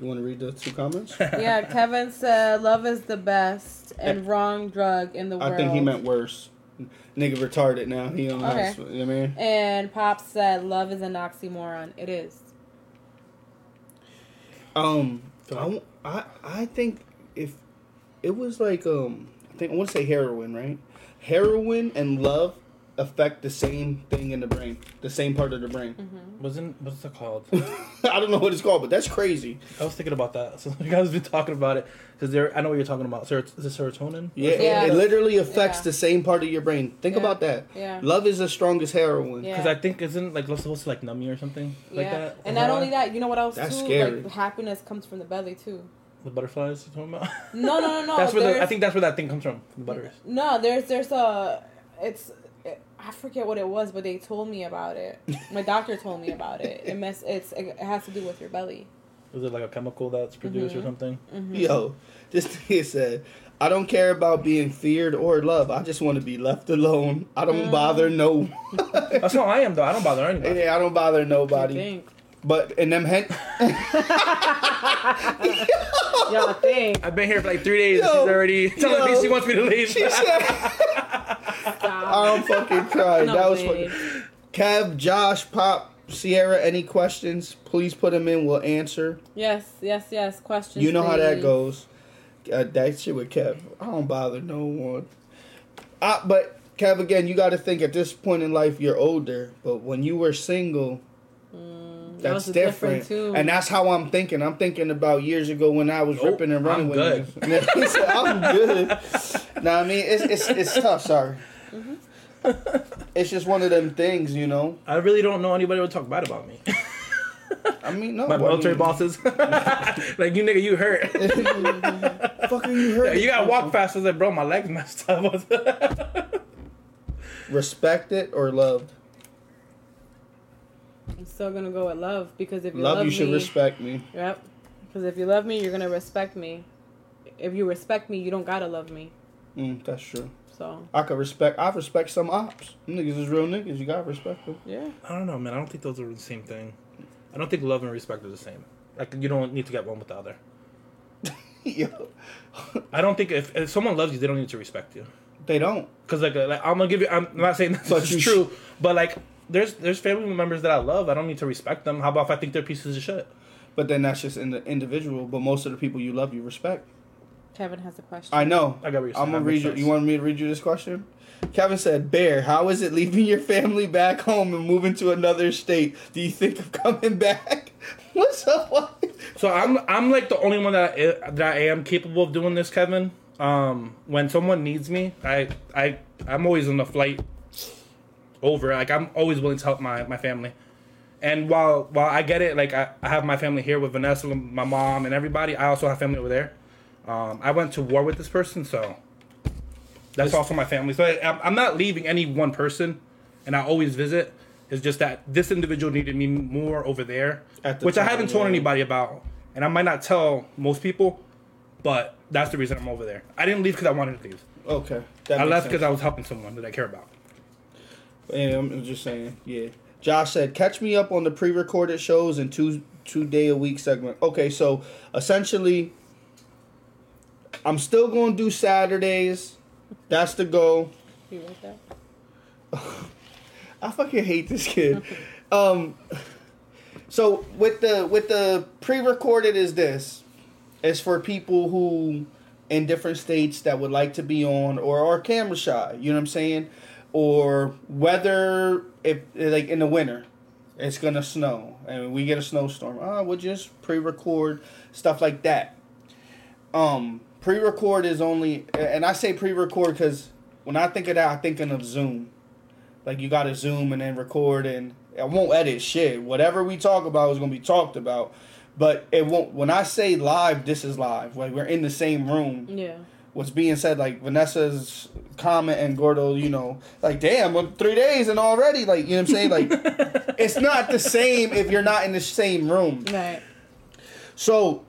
you want to read the two comments? yeah, Kevin said love is the best and wrong drug in the world. I think he meant worse. Nigga retarded now. He don't Okay. have. You know what I mean? And Pop said love is an oxymoron. It is. Um, Go I, on. w- I I think if it was like um, I think I want to say heroin, right? Heroin and love affect the same thing in the brain, the same part of the brain. Wasn't what's that called? I don't know what it's called, but that's crazy. I was thinking about that. So you guys been talking about it because there. I know what you're talking about. Ser- is it serotonin? Yeah, it- Yeah. It, literally affects Yeah. the same part of your brain. Think Yeah. about that. Yeah. Love is as strong as heroin. Yeah. Because I think isn't like love supposed to like numb you or something like yeah. that. And not Uh-huh. only that, you know what else That's too? scary. Like happiness comes from the belly too. The butterflies you're talking about. No, no, no, no. that's where the, I think that's where that thing comes from. The butters. No, there's there's a it's it, I forget what it was, but they told me about it. My doctor told me about it. It mess it's it has to do with your belly. Is it like a chemical that's produced Mm-hmm. or something? Yo, this thing said, I don't care about being feared or loved. I just want to be left alone. I Mm. don't bother no. That's how I am though. I don't bother anybody. Yeah, I don't bother I nobody. Think. But in them hen- Y'all think. I've been here for like three days. and Yo, she's already telling yo. me she wants me to leave. she said, Stop. I'm fucking crying. No, that was babe. fucking. Kev, Josh, Pop, Sierra, any questions? Please put them in. We'll answer. Yes, yes, yes. Questions. You know how that please. goes. Uh, that shit with Kev. I don't bother no one. Uh, but Kev, again, you got to think at this point in life you're older. But when you were single, that that's was different. too. And that's how I'm thinking. I'm thinking about years ago when I was Nope, ripping and running I'm with good. you. He said, I'm good. Now I mean it's it's it's tough. Sorry. Mm-hmm. It's just one of them things, you know. I really don't know anybody would talk bad about me. I mean, no. My I military mean, bosses. like you nigga, you hurt. Fucking you hurt. you gotta walk fast. I was like, bro, my legs messed up. Respect it or loved. I'm still gonna go with love because if you Love, love, you should respect me. Yep. Because if you love me, you're gonna respect me. If you respect me, you don't gotta love me. Mm, that's true. So I could respect. I respect some ops. Niggas is real niggas. You gotta respect them. yeah. I don't know, man. I don't think those are the same thing. I don't think love and respect are the same. Like you don't need to get one with the other. Yo, I don't think if, if someone loves you, they don't need to respect you. they don't. Cause like, uh, like I'm gonna give you. I'm not saying this But is you true, but like there's there's family members that I love. I don't need to respect them. How about if I think they're pieces of shit? But then that's just in the individual. But most of the people you love, you respect. Kevin has a question. I know. I got what you're saying. I'm gonna read makes you. You want me to read you this question? Kevin said, "Bear, how is it leaving your family back home and moving to another state? Do you think of coming back? What's up? So I'm I'm like the only one that I, that I am capable of doing this, Kevin. Um, when someone needs me, I I I'm always on the flight over. Like I'm always willing to help my my family. And while while I get it, like I, I have my family here with Vanessa, my mom, and everybody. I also have family over there. Um, I went to war with this person, so that's also my family. So I, I'm- I'm not leaving any one person, and I always visit. It's just that this individual needed me more over there, At the which I haven't told yeah. anybody about, and I might not tell most people, but that's the reason I'm over there. I didn't leave because I wanted to leave. Okay, I left because I was helping someone that I care about. Yeah, I'm just saying. Yeah. Josh said, "Catch me up on the pre-recorded shows and two two day a week segment." Okay, so essentially, I'm still going to do Saturdays. That's the goal. You like that? I fucking hate this kid. um, so with the with the pre-recorded is this? It's for people who in different states that would like to be on or are camera shy. You know what I'm saying? Or whether if like in the winter, it's gonna snow and we get a snowstorm. Ah, we'll just pre-record stuff like that. Um, pre-record is only, and I say pre-record because when I think of that, I'm thinking of Zoom. Like you got to Zoom and then record, and I won't edit shit. Whatever we talk about is gonna be talked about, but it won't. When I say live, this is live. Like we're in the same room. Yeah. What's being said, like Vanessa's comment and Gordo, you know, like damn, well, three days and already, like you know what I'm saying, like it's not the same if you're not in the same room. Right. So,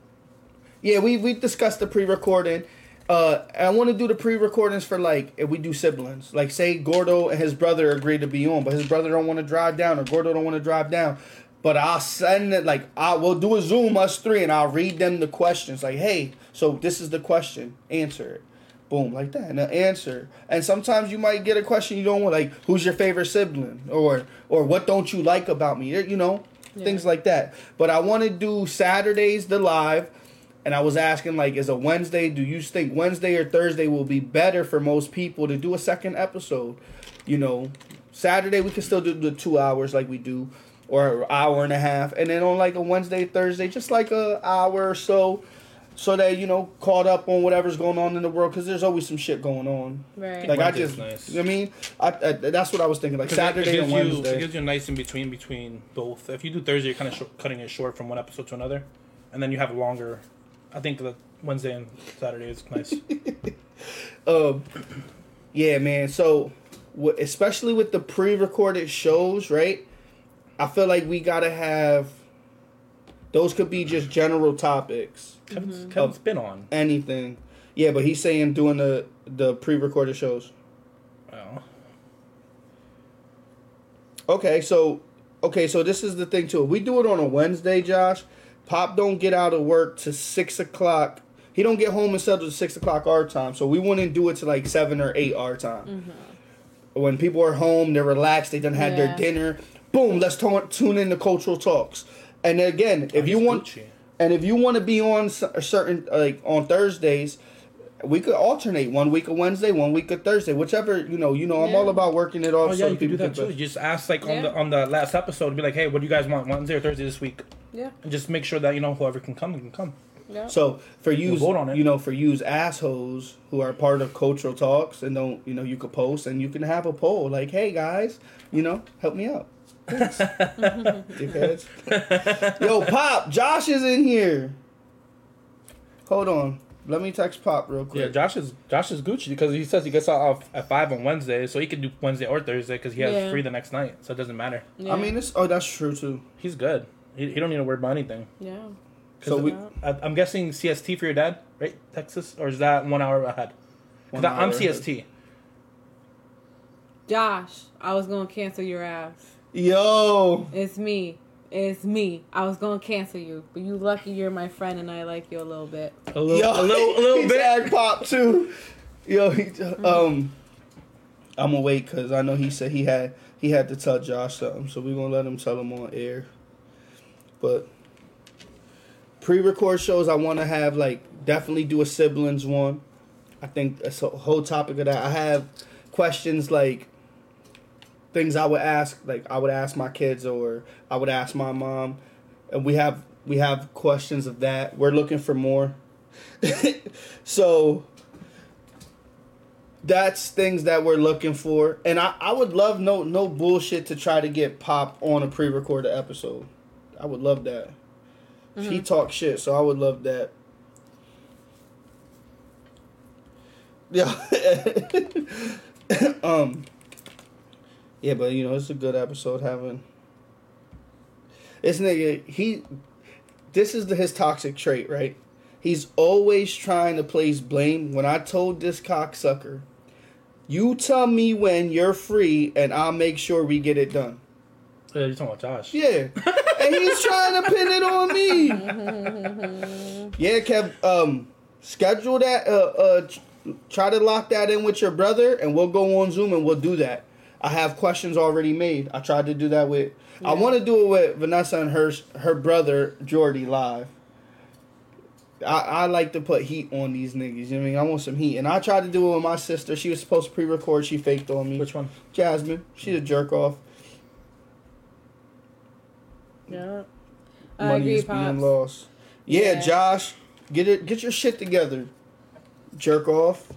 yeah, we we discussed the pre-recording. Uh, I want to do the pre-recordings for like if we do siblings. Like, say Gordo and his brother agree to be on, but his brother don't want to drive down, or Gordo don't want to drive down. But I'll send it like I will do a Zoom us three, and I'll read them the questions. Like, hey, so this is the question, answer it. Boom, like that, and an answer. And sometimes you might get a question you don't want, like, who's your favorite sibling, or or what don't you like about me, you know, Yeah. things like that. But I want to do Saturdays the live, and I was asking like, is a Wednesday? Do you think Wednesday or Thursday will be better for most people to do a second episode? You know, Saturday we can still do the two hours like we do, or an hour and a half, and then on like a Wednesday, Thursday, just like a hour or so, so that you know caught up on whatever's going on in the world because there's always some shit going on. Right. Like I just, nice. you know what I mean, I, I, that's what I was thinking. Like Saturday it and gives you, It gives you a nice in between between both. If you do Thursday, you're kind of sh- cutting it short from one episode to another, and then you have a longer. I think the Wednesday and Saturday is nice. Um, yeah, man. So, wh- especially with the pre-recorded shows, right? I feel like we gotta have. Those could be just general topics, Kevin's, mm-hmm. Kevin's been on. anything. Yeah, but he's saying doing the the pre-recorded shows. Well, Okay, so okay, so this is the thing too. If we do it on a Wednesday, Josh, Pop don't get out of work to six o'clock. He don't get home until to six o'clock our time, so we wouldn't do it to like seven or eight our time. Mm-hmm. when people are home, they're relaxed, they done had their dinner. Boom, let's to- tune in to cultural talks. And again, if Oh, you want, Gucci. And if you want to be on s- a certain like on Thursdays, we could alternate one week of Wednesday, one week of Thursday, whichever you know. You know, I'm Yeah. all about working it off. Oh so yeah, you can do that too. You just ask like on the on the last episode, be like, hey, what do you guys want, Wednesday or Thursday this week? Yeah. And just make sure that you know whoever can come can come. Yeah. So for you, vote on you know, for you assholes who are part of cultural talks and don't, you know, you could post and you can have a poll like, "Hey guys, you know, help me out." Thanks. Dickheads. Yo, Pop, Josh is in here. Hold on, let me text Pop real quick. Yeah, Josh is Josh is Gucci because he says he gets off at five on Wednesday, so he can do Wednesday or Thursday because he has Yeah. free the next night, so it doesn't matter. yeah. I mean, it's oh, that's true too. He's good. He, he don't need to worry about anything. yeah. So we I, I'm guessing CST for your dad, right? Texas, or is that one hour ahead? 'Cause One I- I'm hour ahead. CST. Josh, I was gonna cancel your ass. Yo, It's me. It's me. I was gonna cancel you, but you lucky you're my friend and I like you a little bit. A little, yo, a little, a little bit. tagged Pop too. Yo, he, um, I'm gonna wait because I know he said he had he had to tell Josh something, so we gonna let him tell him on air. But pre-record shows, I want to have like definitely do a siblings one. I think that's a whole topic of that. I have questions like things I would ask, like I would ask my kids or I would ask my mom, and we have we have questions of that. We're looking for more. so that's things that we're looking for, and I, I would love no no bullshit to try to get Pop on a pre-recorded episode. I would love that. He talks shit, so I would love that. Yeah. um. Yeah, but you know it's a good episode having. This nigga, he, this is the, his toxic trait, right? He's always trying to place blame. When I told this cocksucker, you tell me when you're free, and I'll make sure we get it done. Yeah, you're talking about Josh. Yeah, and he's trying to pin it on me. yeah, Kev. Um, schedule that. Uh, uh, try to lock that in with your brother, and we'll go on Zoom and we'll do that. I have questions already made. I tried to do that with. I want to do it with Vanessa and her her brother Jordy live. I, I like to put heat on these niggas. You know what I mean? I want some heat, and I tried to do it with my sister. She was supposed to pre-record. She faked on me. Which one? Jasmine. She's a jerk off. Yeah. I money agree, is being lost. Yeah, Yeah. Josh, get it, get your shit together. Jerk off.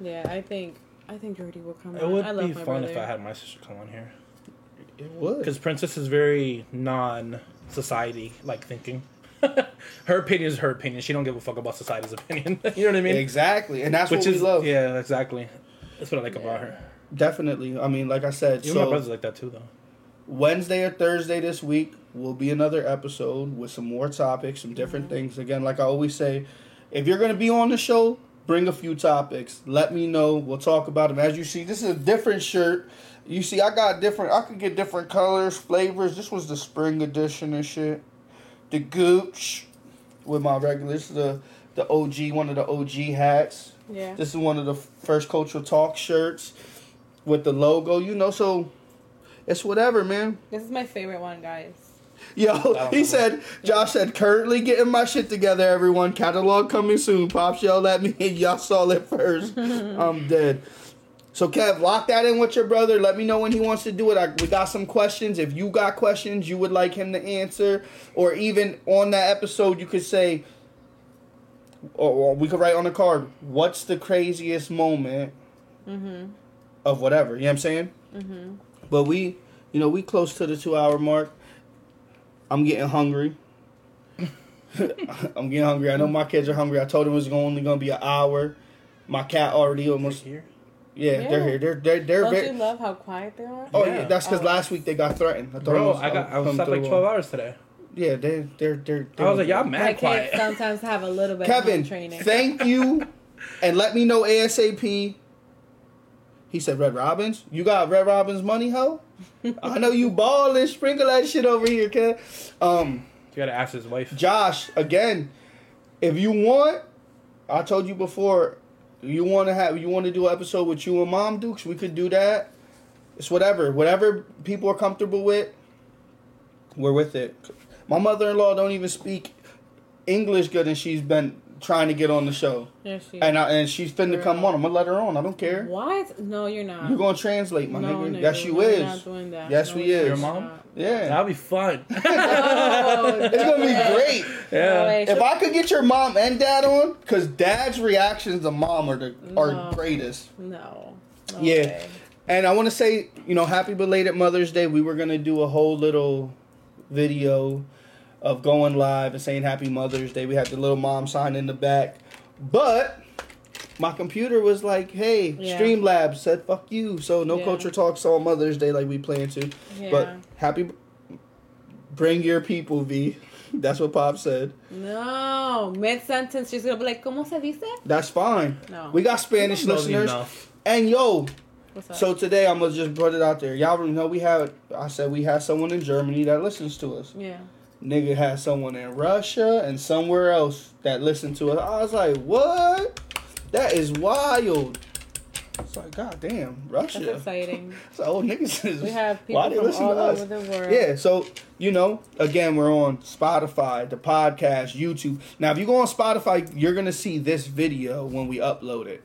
Yeah, I think I think Jordy will come. It on. would I love be my fun brother. if I had my sister come on here. It would. Because Princess is very non-society like thinking. her opinion is her opinion. She don't give a fuck about society's opinion. you know what I mean? exactly, and that's Which what we is love. yeah, exactly. That's what I like about her. Definitely. I mean, like I said, Even my brother's like that too, though. Wednesday or Thursday this week will be another episode with some more topics, some different mm-hmm. things. Again, like I always say, if you're gonna be on the show, bring a few topics. Let me know. We'll talk about them. As you see, this is a different shirt. You see, I got different. I could get different colors, flavors. This was the spring edition and shit. The Gooch with my regular. This is the the OG, one of the OG hats. Yeah. This is one of the first cultural talk shirts with the logo. You know, so it's whatever, man. This is my favorite one, guys. Yo, he said, Josh said, currently getting my shit together, everyone. Catalog coming soon. Pops yelled at me, y'all saw it first. I'm dead. So, Kev, lock that in with your brother. Let me know when he wants to do it. I, we got some questions. If you got questions you would like him to answer, or even on that episode, you could say, or, or we could write on the card, what's the craziest moment of whatever? You know what I'm saying? Mm-hmm. But we, you know, we close to the two hour mark. I'm getting hungry. I'm getting hungry. I know my kids are hungry. I told them it was only gonna be an hour. My cat already almost. Here. Yeah, Yeah. they're here. They're they're they're Don't very. you love how quiet they are? Oh yeah, Yeah. that's because Oh. last week they got threatened. I thought it Bro, was- I got I was come slept like twelve hours today. Yeah, they they're they're. I was like, y'all My mad kids quiet. sometimes have a little bit of Kevin, home training. thank you, and let me know ASAP. He said, "Red Robins, you got Red Robins money, ho? I know you ballin'. Sprinkle that shit over here, kid. Um, You gotta ask his wife. Josh, again, if you want, I told you before, you want to have, you want to do an episode with you and Mom Dukes, we could do that. It's whatever. Whatever people are comfortable with, we're with it. My mother in law don't even speak English good, and she's been trying to get on the show. Yeah, she. And I, and she's finna come on. I'm gonna let her on. I don't care. What? No, you're not. You're gonna translate, my no, nigga. nigga, Yes, you no, is. Not doing that. Yes, no, we we're is. Your not. mom? Yeah, That'll be fun. No, it's gonna be great. No way. If I could get your mom and dad on, cause dad's reactions to mom are the No. are greatest. No. no Yeah. way. And I want to say, you know, happy belated Mother's Day. We were gonna do a whole little video of going live and saying Happy Mother's Day. We had the little mom sign in the back, but my computer was like, "Hey, Yeah. Streamlabs said fuck you." So no Yeah. culture talks on Mother's Day like we plan to. Yeah. But happy, bring your people, V. That's what Pop said. No. Mid sentence, she's gonna be like, ¿Cómo se dice? That's fine. No. We got Spanish Knows listeners. enough. And yo, so today I'm gonna just put it out there. Y'all know we have. I said we have someone in Germany that listens to us. yeah. Nigga has someone in Russia and somewhere else that listened to us. I was like, what? That is wild. It's like, god damn, Russia. That's exciting. So old niggas is We have why they from listen all to us? over the world. Yeah, so you know, again, we're on Spotify, the podcast, YouTube. Now, if you go on Spotify, you're gonna see this video when we upload it.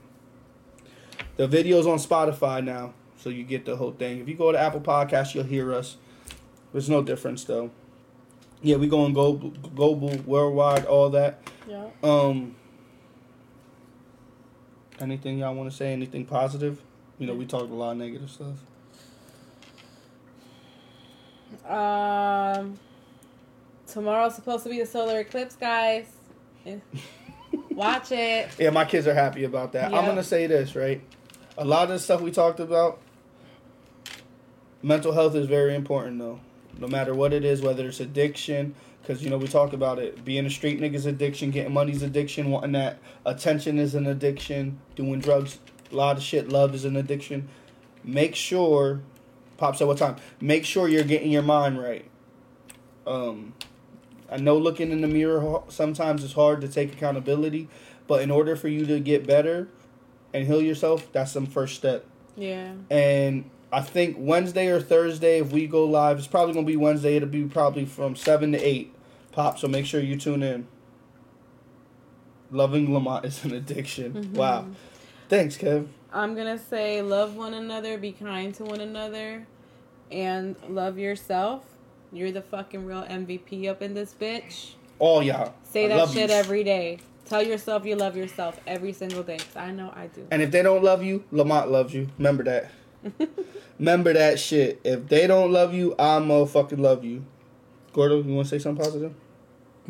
The video's on Spotify now, so you get the whole thing. If you go to Apple Podcasts, you'll hear us. There's no difference though. Yeah, we going global, global, worldwide, all that. Yeah. Um, anything y'all want to say? Anything positive? You know, we talked a lot of negative stuff. Um, tomorrow's supposed to be the solar eclipse, guys. Watch it. Yeah, my kids are happy about that. I'm gonna say this right. A lot of the stuff we talked about, mental health is very important though. No matter what it is, whether it's addiction, because you know we talk about it. Being a street nigga's addiction, getting money's addiction, wanting that attention is an addiction, doing drugs, a lot of shit, love is an addiction. Make sure, pops at what time? Make sure you're getting your mind right. Um, I know looking in the mirror sometimes it's hard to take accountability, but in order for you to get better and heal yourself, that's some first step. Yeah. And I think Wednesday or Thursday, if we go live, it's probably gonna be Wednesday. It'll be probably from seven to eight. Pop. So make sure you tune in. Loving Lamont is an addiction. Mhm. Wow. Thanks, Kev. I'm gonna say love one another, be kind to one another, and love yourself. You're the fucking real MVP up in this bitch. All y'all. Say I that shit you. every day. Tell yourself you love yourself every single day. I know I do. And if they don't love you, Lamont loves you. Remember that. Remember that shit. If they don't love you, I motherfucking love you. Gordo, you want to say something positive?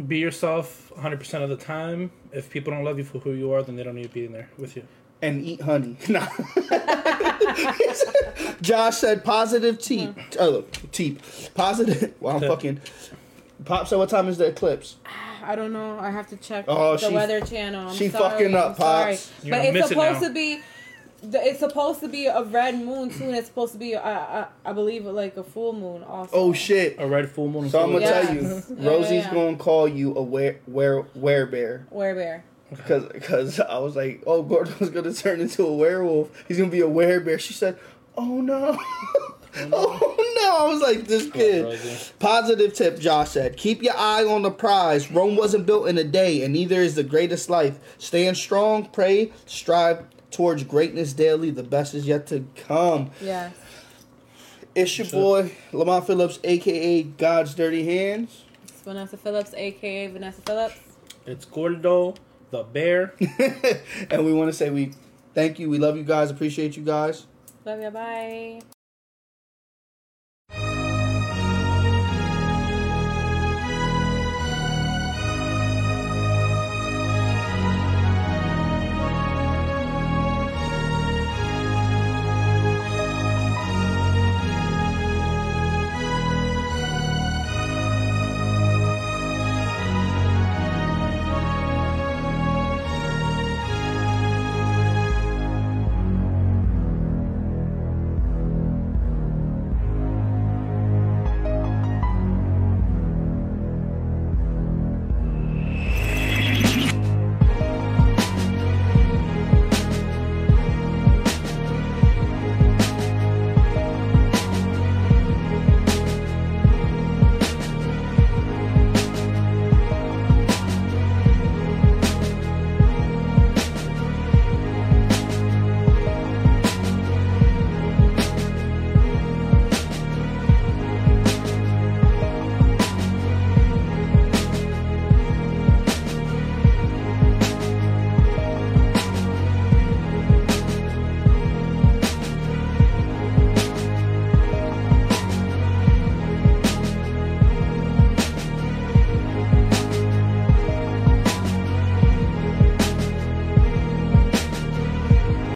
Be yourself 100% of the time. If people don't love you for who you are, then they don't need to be in there with you. and eat honey. Nah. Josh said positive teep. Oh, teep. Positive. Well, I'm fucking. Pop said, what time is the eclipse? Ah, I don't know. I have to check Oh, the she- Weather Channel. I'm she sorry. fucking up, I'm sorry. Pops. You're But gonna it's miss it supposed now. to be. The- It's supposed to be a red moon too, and it's supposed to be, uh, uh, I believe, like a full moon also. Oh, shit. A red full moon. So I'm going to Yes. tell you, Rosie's yeah, yeah. going to call you a were, were, werebear. Where bear? Because cause I was like, oh, Gordo's going to turn into a werewolf. He's going to be a werebear. She said, oh, no. oh, no. I was like, this kid. Rosie. Positive tip, Josh said. Keep your eye on the prize. Rome wasn't built in a day, and neither is the greatest life. Stand strong, pray, strive towards greatness daily. The best is yet to come. Yes. It's your boy, Lamont Phillips, aka God's Dirty Hands. It's Vanessa Phillips, aka Vanessa Phillips. It's Gordo, the bear. and we want to say we thank you. We love you guys. Appreciate you guys. Love ya. Bye.